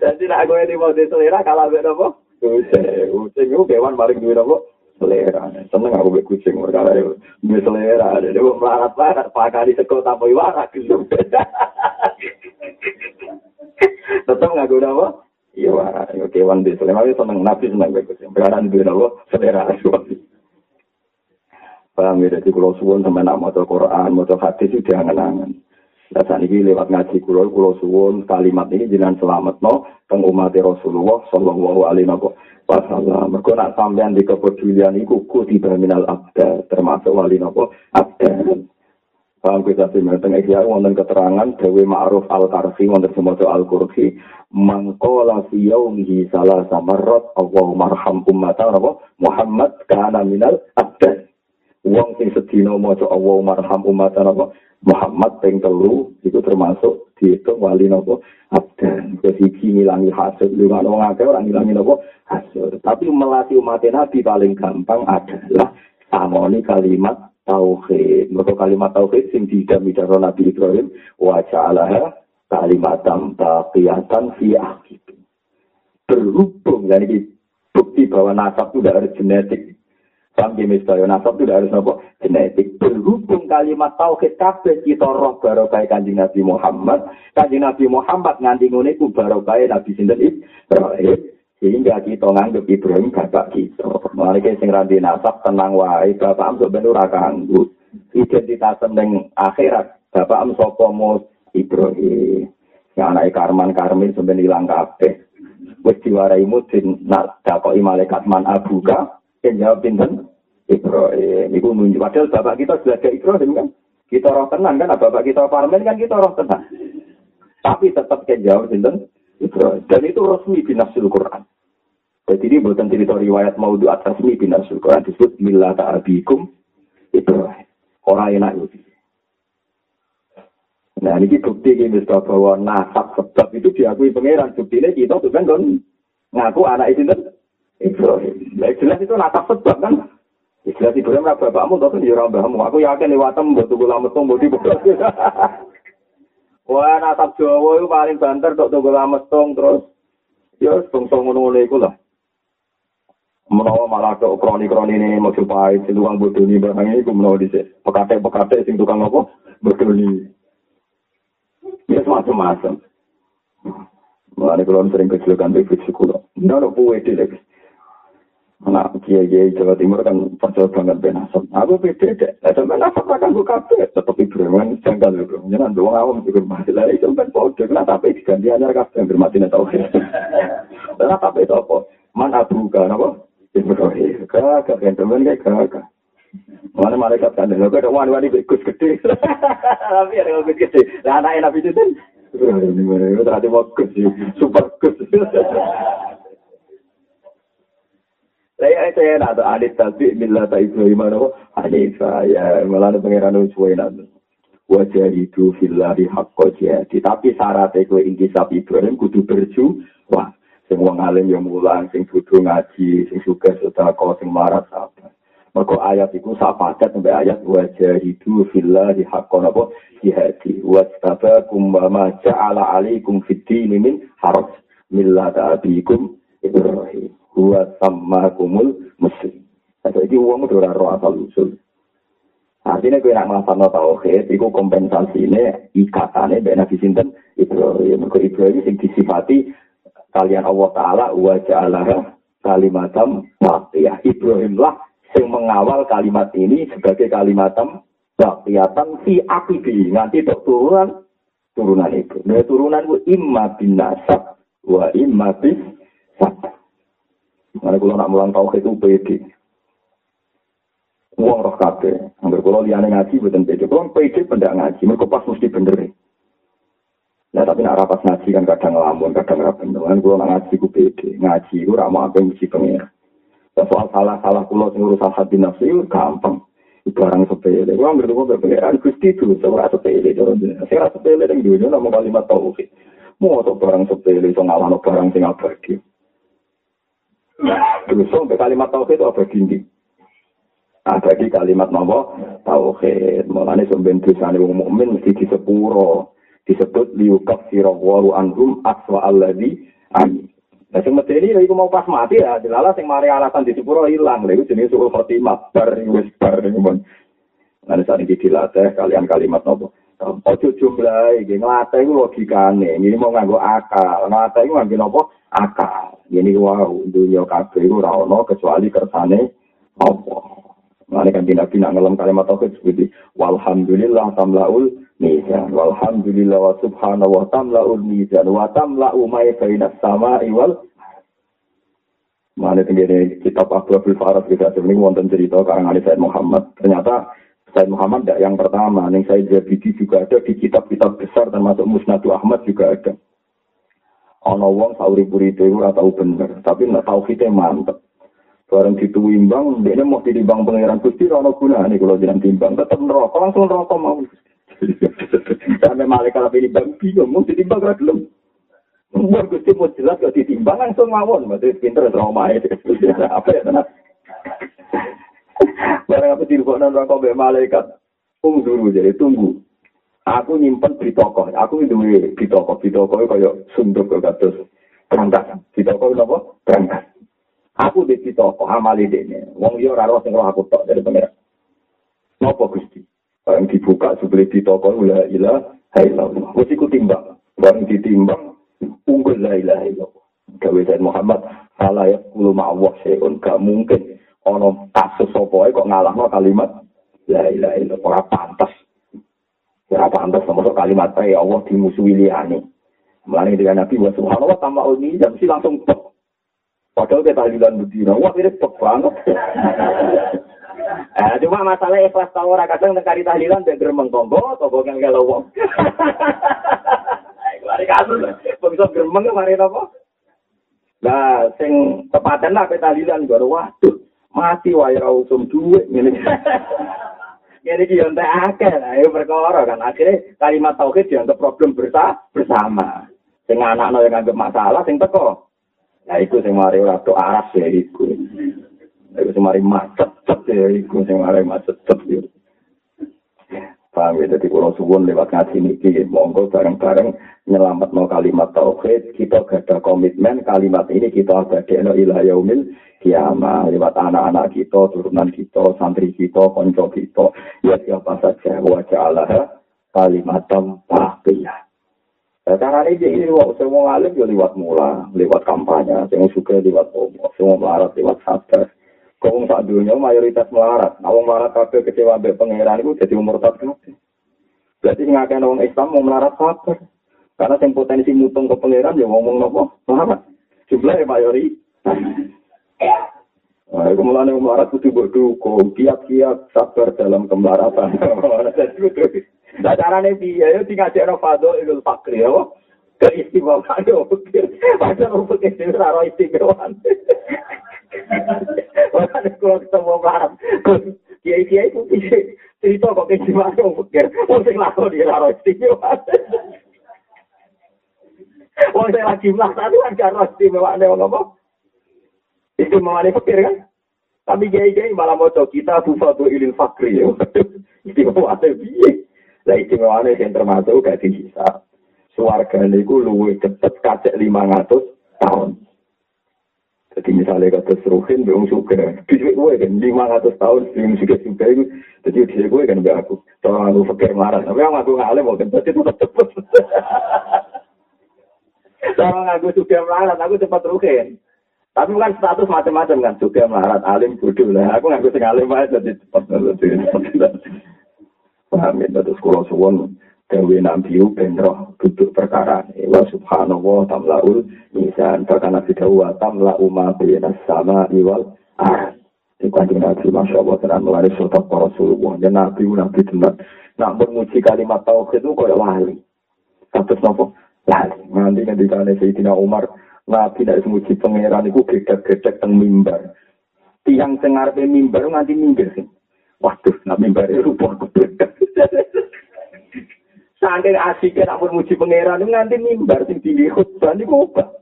Jadi nak gue di mau diselera kalau beda apa? Kucing, kucing ku kewan paling duwe apa? selera. Seneng aku be kucing perkara itu. Be selera. Jadi gue melarat-larat. Pak kali sekol tanpa warak. Tetap nggak gue apa? Iya kewan be selera. Tapi seneng. Nabi seneng be kucing. Perkara itu apa? Selera. Paham ya? Jadi kalau suwon sama nak mau Quran, mau hadis itu jangan-jangan. Nah, saat ini lewat ngaji kulo, kulo suwon kalimat ini jangan selamat no, teng umat Rasulullah Shallallahu Alaihi Wasallam. Mereka nak sampean di kepedulian itu kutiba minal abda, termasuk wali nopo abda. Paham kita sih, teng ikhya wonten keterangan Dewi Ma'ruf Al-Karfi wonten semoga Al-Qurfi mangkola fi yaumihi salah samarrat Allahumma arham ummata Muhammad kana minal abda. Wong sing sedina maca Allahumma arham ummata Muhammad ping telu itu termasuk dihitung wali nopo abdan. Kesiki ngilangi hasil. Lu nggak ngomong akeh orang ngilangi nopo hasil. Tapi melatih umat nabi paling gampang adalah samoni kalimat tauhid. Mereka kalimat tauhid sing daro nabi Ibrahim wa ja'alaha kalimatam taqiyatan fi akhir berhubung jadi bukti bahwa nasab itu dari genetik Sampai misalnya nasab itu harus nopo genetik. Berhubung kalimat tauhid kabeh kita roh barokai kanjeng Nabi Muhammad. Kanjeng Nabi Muhammad nganti ngene ku barokai Nabi sinten Ibrahim. Sehingga kita nganggep Ibrahim bapak kita. Mulai sing randi nasab tenang wae bapak am sebenarnya ora kanggo. Identitas ning akhirat bapak am sapa Ibrahim. Ya anak Karman Karmin sebenarnya hilang kabeh. Wis diwarai mudin nak dakoki malaikat man abuka yang jawab pinten Ibrahim. Iku nunjuk. Padahal bapak kita sudah ada Ibrahim kan. Kita roh tenang kan. Bapak kita parmen kan kita roh tenang. Tapi tetap yang jawab pinten Ibrahim. Dan itu resmi binasul Quran. Jadi ini buatan cerita riwayat mau doa resmi binasul Quran. Disebut Mila ta'abikum Ibrahim. Orang enak itu. Nah ini bukti ini bahwa nasab sebab itu diakui pangeran. Bukti ini kita tuh kan ngaku anak itu kan Ibrahim. Nah, jelas itu nata sebab kan. Jelas Ibrahim lah bapakmu, tapi dia orang bapakmu. Aku yakin lewatan buat tunggu lama tunggu di Wah, nata Jawa itu paling banter tok tunggu lama terus. Ya, sebentar ngunung-ngunung itu lah. Menawa malah ke kroni-kroni ini, mau jumpa si tukang bodoh ini, barangnya itu menawa di sini. Pekatek-pekatek si tukang apa? Bodoh ini. Ya, semacam-macam. Mulanya kalau sering kecilkan, itu kecilkan. Tidak ada kuwe di sini. Nah, kiai-kiai Jawa Timur kan percaya banget ben asap. Aku beda deh. Nah, sampai asap akan gue kafe. Tetap Ibrahim kan jangkal ya bro. Jangan doang awam juga masih lah. Itu kan podo. Nah, tapi diganti aja kafe yang bermati nih tau. Nah, tapi itu apa? Mana buka, apa? Ibrahim. Gagak, kan temen kayak gagak. Mana malaikat kan? Gak ada wani-wani bekus gede. Tapi ada bekus gede. Nah, anak Nabi itu kan. Ini terhati bagus. Super gus. Saya saya nak ada adit tapi bila tak gimana kok adit saya malah ada pangeran usuai nanti. Wajah itu filari hakko jadi tapi syarat itu intisab Ibrahim kudu berju wah semua ngalim yang mulang sing kudu ngaji sing suka sudah kau sing marah sabar. Maka ayat itu sapadat sampai ayat wajah itu filari hakko nabo jihadi. Wastabakum wa ma ja'ala alaikum fid min haraj. Millata abikum Ibrahim huwa sama kumul muslim. Atau ini uang itu roh asal usul. Artinya gue nak ngelafat no tauhid, itu kompensasi ini ikatannya dari Nabi Sinten Ibrahim. Mereka Ibrahim yang disifati kalian Allah Ta'ala wa ja'alah kalimatam. Ibrahim lah yang mengawal kalimat ini sebagai kalimatam waqiyatan fi akibi. Nanti untuk turunan, turunan itu. Nah turunan itu imma bin nasab wa imma bin sabah. Mana kalau nak mulang tauhid itu pede. Uang roh kabe. Angger kalau liane ngaji bukan pede. Kalau pede pendak ngaji, mereka pas mesti bener. Nah tapi nak rapas ngaji kan kadang ngelamun, kadang bener. Kan kalau nak ngaji ku pede. Ngaji ku ramah apa yang mesti. Dan soal salah-salah kulo sing urusan hati nafsu itu gampang. barang sepele. Wong ngerti kok pengiran Gusti itu ora sepele. Ora sepele ning dunya namung kalimat tauhid. Mau barang sepele iso ngalahno barang sing abadi. Terus sampai kalimat tauhid apa tinggi? Abadi kalimat nopo tauhid. Mulane sampeyan dosane wong mukmin mesti disepuro. Disebut liukaf sirawaru anhum aswa alladhi amin. Nah, sing medeni ya iku mau pas mati ya, dilala sing mari alasan di sepuro ilang. Lha iku jenenge suul khotimah, bar wis bar ngono. Nah, saat ini dilatih kalian kalimat nopo. Ojo jumlah iki nglatih iku logikane. Ini mau nganggo akal. Nglatih iku nganggo? Akal. Ini wow, dunia iku ora ono kecuali kersane Allah. Mane kan tidak bina ngelam kalimat tauhid seperti walhamdulillah tamlaul mizan walhamdulillah wa subhanahu wa tamlaul mizan wa tamla'u ma bainas sama'i wal Mana tenggene kitab Abu Abdul Faras kita ini wonten cerita karangan Said Muhammad. Ternyata Said Muhammad tidak yang pertama, yang saya Jabidi juga ada di kitab-kitab besar termasuk Musnadu Ahmad juga ada. Ono wong sauri puri itu ora tahu bener, tapi tahu kita mantep. Barang dituimbang, dia mau ditimbang pangeran Gusti, ono guna nih kalau jangan timbang, tetap neraka langsung neraka mau. Sampai malaikat tapi ditimbang bingung, mau ditimbang gak belum. Umur Gusti mau jelas gak ditimbang langsung mawon, berarti pinter trauma itu. Apa ya tenang? Barang apa dirubah neraka mbek malaikat, tunggu dulu jadi tunggu. Aku nyimpen di toko, aku duwe di toko, di toko kaya sunduk ke kados berangkat. Di toko apa? Berangkat. Aku di toko amali. Wong yo ora sing aku tok dari pengira. Napa Gusti? Barang dibuka sebeli di toko la ilaha illallah. Wis iku timbang. Barang ditimbang unggul la ilaha illallah. Gawe Muhammad, ala ya kulu ma'awah se'un, gak mungkin ono kasus sapa kok ngalahno kalimat la ilaha illallah ora pantas. Ora pantas sama kalimat ya Allah dimusuhi liyane. Mulane dengan Nabi wa subhanallah tambah ini jam si langsung tok. Padahal kita tahlilan bedina, wah ini tok banget. Eh, cuma masalah ikhlas tau ora kadang nekari tahlilan dan gremeng tonggo, tonggo yang gak wong. Mari kasus, bisa gremeng mari apa? Nah, sing tepaten lah tahlilan gue waduh, mati wae usum duit ngene. Iki yo entek akeh lah, kan akhirnya kalimat tauhid dianggap problem bersama. Sing anakno yang anggap masalah sing teko. Nah iku sing mari ora aras ya iku. Iku sing mari macet ya iku sing mari macet ya. Paham ya, jadi kalau suwun lewat ngaji niki, monggo bareng-bareng nyelamat no kalimat tauhid, kita gada komitmen kalimat ini kita ada no ilah yaumil kiamah, lewat anak-anak kita, turunan kita, santri kita, konco kita, ya siapa saja, wajah Allah, kalimat tauhid. Nah, cara ini ini semua alim ya lewat mula, lewat kampanye, semua suka lewat omong, semua melarat lewat sadar. Kau sak dunia mayoritas melarat. Nah, melarat kabeh kecewa mbek pangeran itu jadi umur tak kabeh. Berarti ngakeh wong Islam mau melarat sabar. Karena yang potensi mutung ke pangeran ya ngomong nopo melarat. Jumlahnya mayoritas. Nah, itu mulanya melarat itu berdukung, kiat-kiat sabar dalam kemelaratan. Nah, caranya dia, ya tinggal cek Fadol Idul Fakri, ya. Keistimewaan, ya. Padahal untuk istimewa, istimewa. Makanya kalau ketemu Arab, kiai-kiai itu cerita kok kayak gimana mau pikir, mau sing laku di istimewa. Wong lagi melakukan itu kan karo istimewa ngomong? Istimewa pikir kan? Tapi kiai-kiai malah mau kita bufatu ilil fakri ya. Istimewa ada biye. Lah istimewa ada yang termasuk gak bisa. Suarga itu luwe cepet kacek 500 tahun. Jadi misalnya kata seruhin, belum suka. Bisa gue kan, 500 tahun belum suka-suka itu. Jadi bisa gue kan, aku. Soalnya aku pikir marah. Tapi yang aku ngalim, mau kan, pasti tetap cepet. Soalnya aku suka marah, aku cepat ruhin. Tapi bukan status macam-macam kan, suka melarat, alim, bodoh lah. Aku ngaku sing alim aja, jadi cepat. Paham ya, terus kalau suwon, Dewi Nabi benroh duduk perkara wa subhanallah tamlaul misan bahkan Nabi Dawa tamla umma binas sama iwal ah di kanjeng Nabi Masya Allah tenan melari sotak para Rasulullah dan Nabi Nabi tenan. Nak memuji kalimat tauhid itu kaya lali. Terus nopo lali. Nanti ngendikane Sayyidina Umar Nabi tidak memuji pangeran itu gedek-gedek teng mimbar. Tiang sengar mimbar nanti minggir sih. Waduh, nak mimbari rupa Saking asiknya nak muji pangeran nganti mimbar sing tinggi khutbah apa?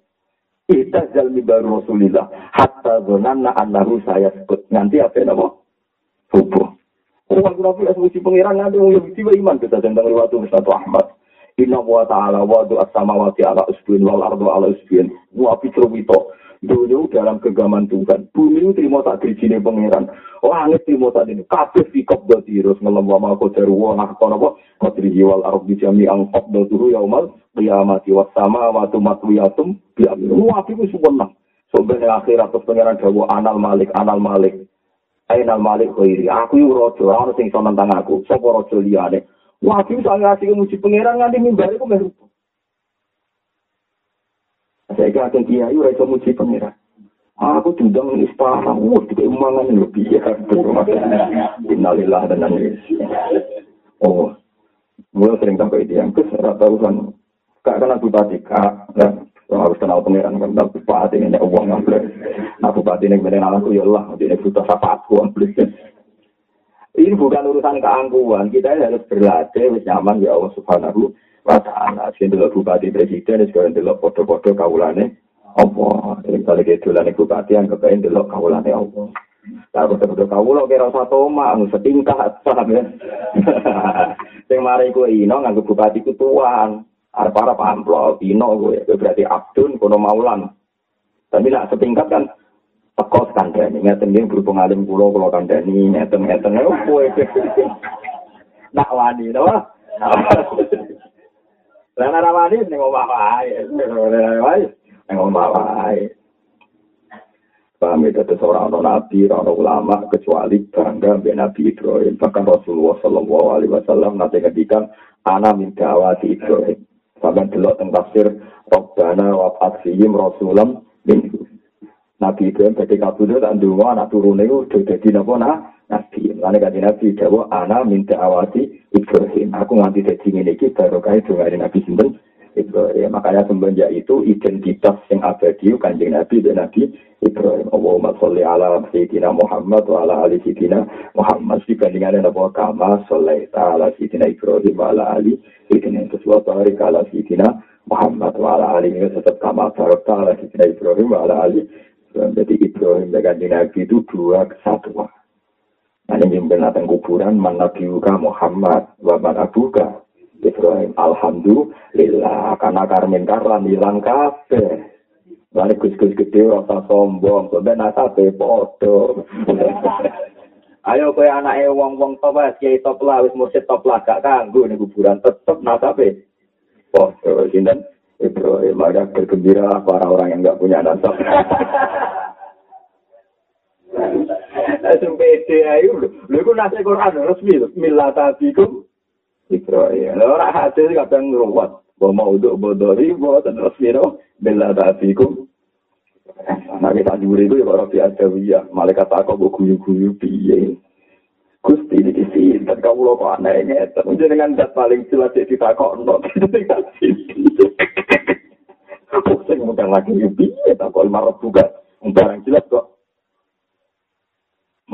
Kita jal mimbar Rasulillah hatta zonanna annahu saya sebut nganti apa nama? Subuh. Orang kafir as muji pangeran nganti wong Yahudi iman kita tentang riwayat Ustaz Ahmad. Inna wa ta'ala wa du'as samawati ala usbin wal ardu ala usbin. Wa fitrumito. Dunia dalam kegaman Tuhan. Bumi terima tak dirijini pangeran. Langit terima tak ini. Kabeh di kopda tirus. Ngelam wa mako daru wa ngakon apa. Kodrihi wal arab di jami ang kopda turu yaumal. Qiyamati wa sama wa tumat wiyatum. Biamin. Wah, itu sebenang. Sebenarnya akhirat terus pangeran dawa anal malik, anal malik. Ainal malik khairi. Aku yu rojo. Orang sing sonan tentang aku. Sopo rojo liane. Wah, itu saya ngasih muji pangeran nganti mimbari ku merupakan. Saya kira akan kiai ora iso muji pangeran. Aku diundang ning istana, wah dikek mangan lebih ya. Innalillah dan Oh, mulai sering sampai itu yang kes rata urusan kak kan aku tadi kak. Dan harus kenal pangeran kan tapi bupati ini uang ngambil nah bupati ini kemudian aku ya Allah ini butuh apa aku ambil ini bukan urusan keangkuhan. Kita harus berlatih nyaman ya Allah subhanahu wa ta'ala sing delok bupati presiden sekarang delok foto-foto kawulane apa sing kali gedulane bupati yang kepengen delok kawulane apa Tak betul-betul kawula kira satu omah anu setingkat paham ya. Sing mari ku ino nganggo bupati ku tuan. Arep-arep amplop ino kowe berarti abdun kono maulan. Tapi nak setingkat kan teko kandhani ngeten nggih berhubung alim kula kula kandhani ngeten-ngeten kowe. Nak wani to. Lah ora wani ning omah wae. Ning omah wae. Paham itu seorang nabi, orang ulama kecuali bangga ben Nabi Ibrahim. Bahkan Rasulullah Shallallahu Alaihi Wasallam nanti ngedikan anak minta awati Ibrahim. Sampai delok tentang tafsir Robbana wa Fatsihim Rasulam minggu. Nabi Ibrahim jadi kabudut dan dua anak turun itu udah jadi nah Nabi. Lalu kata Nabi jawab anak minta awati Ibrahim. Aku nganti jadi ini baru kaya dengan Nabi Sinten Ibrahim. Makanya semenjak itu identitas yang abadi kanjeng Nabi dan Nabi Ibrahim. Allahumma sholli ala Sayyidina Muhammad wa ala ali Sayyidina Muhammad. Dibandingkan dengan Nabi Kama sholli ala Sayyidina Ibrahim wa ala ali Sayyidina Sesuatu hari ala Sayyidina Muhammad wa ala ali ini tetap Kama barokta ala Sayyidina Ibrahim wa ala ali Jadi Ibrahim dan kanjeng Nabi itu dua kesatuan. Nah ini yang kuburan man Nabi Muhammad wa man abuka Ibrahim alhamdulillah karena karmin karan hilang kafe Lari gus-gus gede rasa sombong, sampai nasabe podo. Ayo kowe anake wong-wong top wis kiai top lah wis mursyid top lah gak kanggo ning kuburan tetep nasabe. Sinten Ibrahim maka bergembira para orang yang enggak punya nasab. Langsung pede ayo lho. Lho iku nase Quran resmi lho. Millatabikum Ibrahim. Ora hasil kadang ngeruwat. Wa mau untuk bodori, wa terus miro, bela tafikum. Nah kita juri itu ya kalau biasa ya, malaikat aku bu guyu-guyu piye. Gusti ini kisi, dan kamu lo kok anehnya, tapi dengan dat paling jelas ya kita kok no, dengan sini. Aku sing bukan lagi tak kok marah juga, barang jelas kok.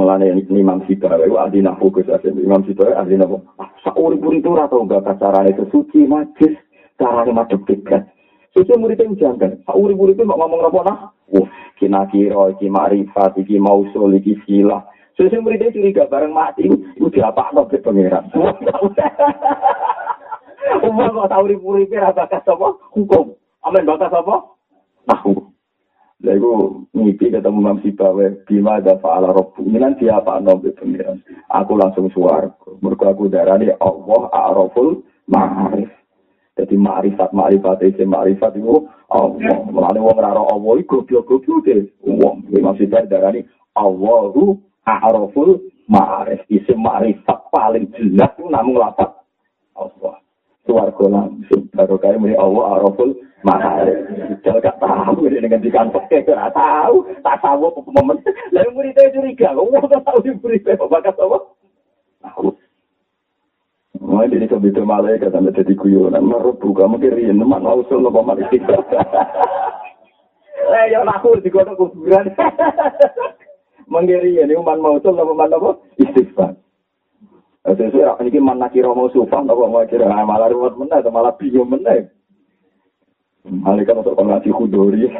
Mulane Imam Sita, itu ahli nahu asin. Imam Sita ahli nahu. Sauri pun itu atau enggak carane tersuci, majis, carane madep kiblat. Suci murid yang jangan. Sauri pun itu ngomong apa nah? Uh, kina kiro, iki marifat, iki mausul, iki sila. Suci murid curiga bareng mati, itu diapa no ke pengiran. Umar kok sauri pun itu bakas apa? Hukum. Amin bakas apa? Nahu. Lha iku mimpi ketemu Imam Sibawe bima ada fa'ala rabbu. Ini kan siapa nabi pengiran. Aku langsung suar. Mergo aku darani Allah a'raful ma'arif. Jadi ma'rifat ma'rifat itu ma'rifat itu Allah. Mulane wong ora Allah iku goblok-goblok e. Wong Imam Sibawe darani Allahu a'raful ma'arif. Isim ma'rifat paling jelas itu namung lafaz Allah. Suwargo langsung. Baru kaya Allah a'raful Mahal. Jangan gak tahu ini dengan di kantor. Gak tahu. Tak tahu apa momen. Lalu muridnya curiga. Wah, gak tahu di muridnya. Bakat apa? Tahu. Ini kok bisa malaikat sampai jadi guyonan. Merubu kamu kiri. Teman mau usul apa malaikat. Eh, yang aku di kota kuburan. Menggiri ini umat mau usul apa apa? Istighfar. Sesuai ini mana kira mau sufah, kok mau kira malah ruwet meneh, malah bingung meneh. Malaikat untuk ngaji khudori.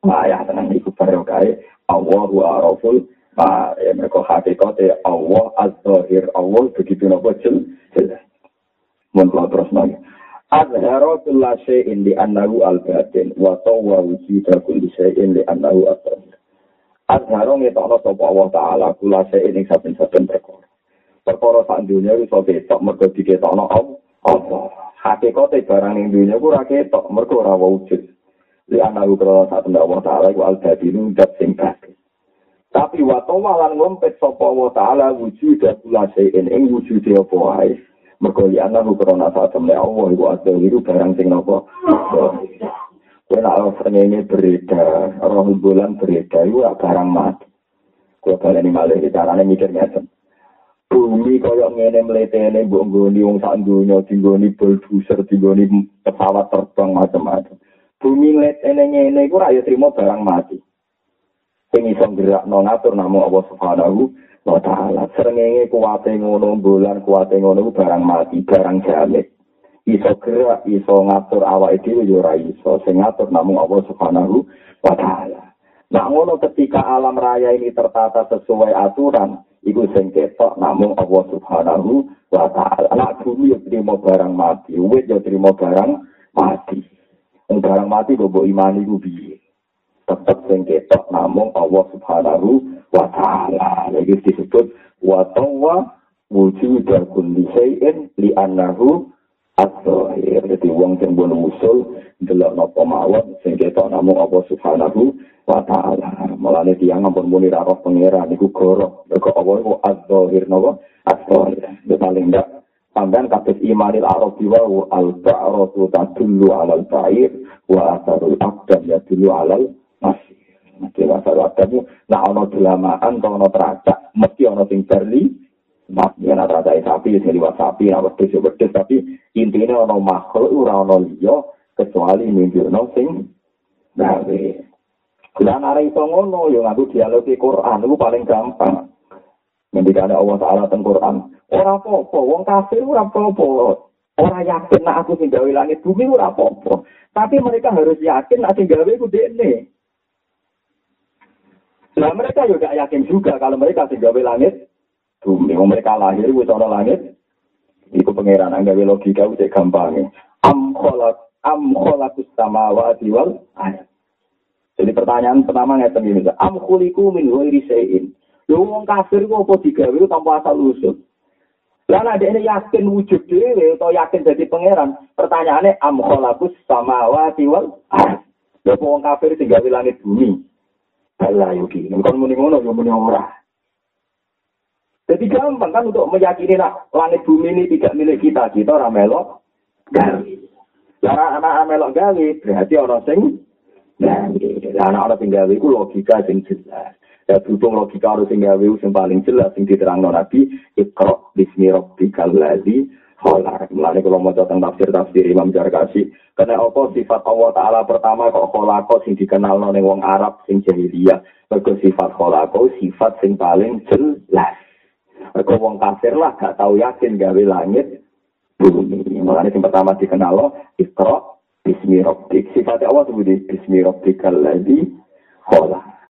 Nah, ya tenang itu barokai Allahu araful Nah, ya mereka hakikatnya Allah az-zahir Allah begitu nopo jelas. Mun terus nanya. Azhara kulla syai'in li annahu al-batin wa tawwa wujuda kulli syai'in li annahu al-zahir. Azhara ngetokno Allah taala kulla syai'in ing saben-saben perkara. Perkara sak dunya iso ketok mergo diketokno Allah. hakikate barang ning dunya ku ora ketok mergo ora wujud li ana ukara sak ndak wa taala ku al tadinu dat sing pasti tapi wa tawa lan ngompet sapa wa taala wujud dan kula sein ing wujud e apa ae mergo li ana ukara saat ndak wa ku al tadinu barang sing napa Kue nak rosan ini berbeda, rohim bulan berbeda, itu barang mati. Kue balik ini malah, caranya mikir ngasih. Bumi kaya ngene mletene mbok nggoni wong sak donya dinggoni bulldozer dinggoni pesawat terbang macam-macam. Bumi mletene ngene iku ora ya trimo barang mati. Sing iso gerak no ngatur namung Allah Subhanahu wa taala. Srengenge kuwate ngono bulan kuwate ngono barang mati, barang jamet. Iso gerak, iso ngatur awake dhewe yo ora iso. Sing ngatur namung Allah Subhanahu wa taala. Nah ngono ketika alam raya ini tertata sesuai aturan, iku sing ketok namung Allah Subhanahu wa taala. Nak bumi yo terima barang mati, wit yo terima barang mati. Barang mati kok mbok imani ku piye? Tetep sing namung Allah Subhanahu wa ta'ala. Lagi disebut wa tawa wujud kulli syai'in li at-tahir. Jadi wong sing bon usul delok napa mawon sing ketok namung Allah Subhanahu wa ta'ala. Mulane tiyang ampun muni ra roh pangeran niku goro. Mergo Allah iku at-tahir napa at-tahir. paling ndak Sampai kasus imanil arabi wa al-ba'ratu tadullu alal ba'ir wa asarul abdan ya dulu alal masih. dewasa wadamu nak ono delamaan atau ono teracak mesti ono sing berli mak ya nak teracak sapi sing liwat sapi nak wedhus ya wedhus tapi intinya ono makhluk ora ono liya kecuali no sing gawe Kulan arah itu ngono, yang aku dialog di Quran, itu paling gampang. Ketika Allah Ta'ala tentang Quran, orang apa-apa, wong kafir orang apa-apa. Orang yakin nak aku tinggal langit bumi orang apa-apa. Tapi mereka harus yakin nak tinggal itu dene. Nah mereka juga yakin juga kalau mereka tinggal di langit bumi. Mereka lahir di sana langit. Itu pangeran anggawe logika itu gampang. Am kholak am kholakus samawati wal. Jadi pertanyaan pertama ngeten ini. Am khuliku min ghairi syai'in. Lu wong kafir kok apa digawe tanpa asal usul. Lah ada ini yakin wujud dhewe atau yakin jadi pangeran. Pertanyaannya am kholakus samawati wal ayat. Lha wong kafir tinggal di langit bumi. Bala yuki. Bukan muni ngono, yo muni ora. Jadi gampang kan untuk meyakini nak langit bumi ini tidak milik kita. Kita orang melok gawe. Lah anak melok gawe berarti orang sing. Lah anak orang sing gawe logika sing jelas. Ya berhubung logika harus sing gawe sing paling jelas sing diterangno Nabi, Iqra bismi rabbikal ladzi kholak. Mulane kalau mau tentang tafsir tafsir Imam Jarkasi, karena apa sifat Allah Taala pertama kok kholako sing dikenal ning wong Arab sing jahiliyah. Mergo sifat kholako sifat sing paling jelas. Mergo wong kafir lah gak tahu yakin gawe langit bumi. Mulane sing pertama dikenal lo Iqra bismi rabbik. Sifat Allah di bismi rabbikal ladzi kholak.